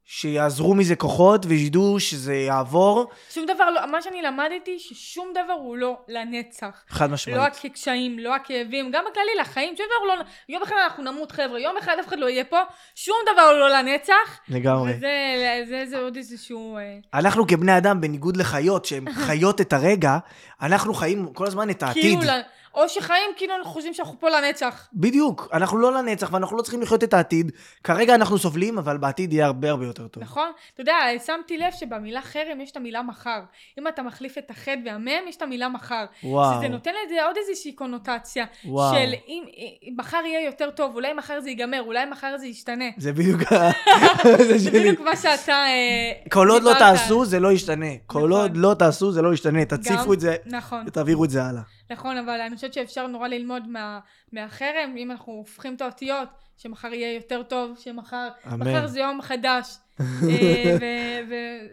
שיעזרו מזה כוחות וידעו שזה יעבור, שום דבר לא, מה שאני למדתי, ששום דבר הוא לא לנצח. חד לא משמעית. הקשיים, לא הכאבים, גם בכללי לחיים, שום דבר הוא לא... יום אחד אנחנו נמות חבר'ה, יום אחד אף אחד לא יהיה פה, שום דבר הוא לא לנצח. לגמרי. וזה זה, זה עוד איזשהו... אה, אנחנו כבני אדם, בניגוד לחיות שהן חיות את הרגע, אנחנו חיים כל הזמן את העתיד. כאילו, או שחיים כאילו אנחנו חושבים שאנחנו פה לנצח. בדיוק, אנחנו לא לנצח ואנחנו לא צריכים לחיות את העתיד. כרגע אנחנו סובלים, אבל בעתיד יהיה הרבה הרבה יותר טוב. נכון? אתה יודע, שמתי לב שבמילה חרם יש את המילה מחר. אם אתה מחליף את החטא והמם, יש את המילה מחר. וואו, שזה נותן לזה עוד איזושהי קונוטציה. וואו. של אם, מחר יהיה יותר טוב, אולי מחר זה ייגמר, אולי מחר זה ישתנה. זה בדיוק. זה. בדיוק מה שאתה אה, כל עוד לא. תעשו, זה לא ישתנה. כל נכון. עוד לא תעשו, זה לא ישתנה. תציפו את זה נכון, ותעבירו את זה הלאה. נכון, אבל אני חושבת שאפשר נורא ללמוד מה, מהחרם, אם אנחנו הופכים את האותיות, שמחר יהיה יותר טוב, שמחר אמן. מחר זה יום חדש. אה,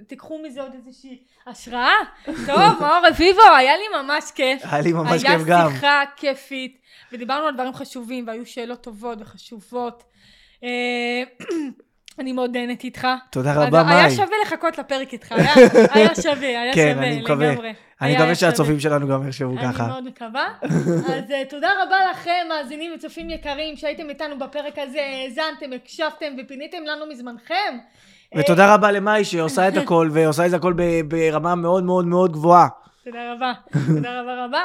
ותיקחו מזה עוד איזושהי השראה. טוב, מאור רביבו, היה לי ממש כיף. היה לי ממש כיף גם. היה שיחה כיפית, ודיברנו על דברים חשובים, והיו שאלות טובות וחשובות. אה, אני מאוד נהנית איתך. תודה רבה, היה מאי. שווה לחכות לפרק איתך, היה, היה שווה, היה כן, שווה אני מקווה. לגמרי. אני היה מקווה. שהצופים שלנו גם יחשבו אני ככה. מאוד מקווה. אז אה, תודה רבה לכם, מאזינים וצופים יקרים, שהייתם איתנו בפרק הזה, האזנתם, הקשבתם ופיניתם לנו מזמנכם. ותודה רבה למאי שעושה את הכל, ועושה את זה הכל ברמה מאוד מאוד מאוד גבוהה. תודה רבה, תודה רבה רבה.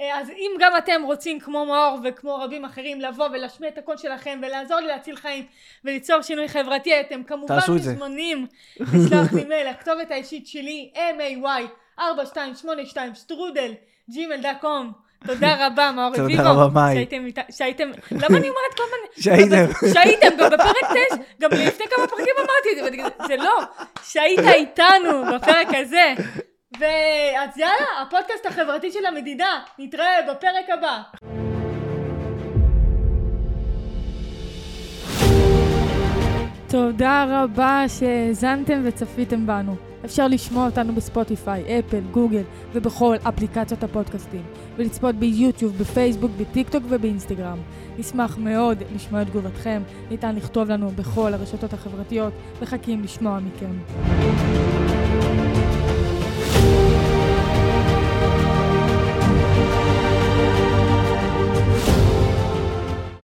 אה, אז אם גם אתם רוצים כמו מאור וכמו רבים אחרים לבוא ולהשמיע את הקול שלכם ולעזור לי להציל חיים וליצור שינוי חברתי, אתם כמובן. מוזמנים לשלוח לי מייל, הכתובת האישית שלי, may 4282 שטרודל gmail.com תודה רבה מאור תודה רביבו, רבה, מאי. שהייתם, איתה- שהייתם, למה אני אומרת כל הזמן, שהייתם. שהייתם, גם בפרק 9, גם לפני כמה פרקים אמרתי את זה, זה לא, שהיית איתנו בפרק הזה. ואז יאללה, הפודקאסט החברתי של המדינה, נתראה בפרק הבא. תודה רבה שהאזנתם וצפיתם בנו. אפשר לשמוע אותנו בספוטיפיי, אפל, גוגל ובכל אפליקציות הפודקאסטים, ולצפות ביוטיוב, בפייסבוק, בטיקטוק ובאינסטגרם. נשמח מאוד לשמוע את תגובתכם, ניתן לכתוב לנו בכל הרשתות החברתיות, מחכים לשמוע מכם.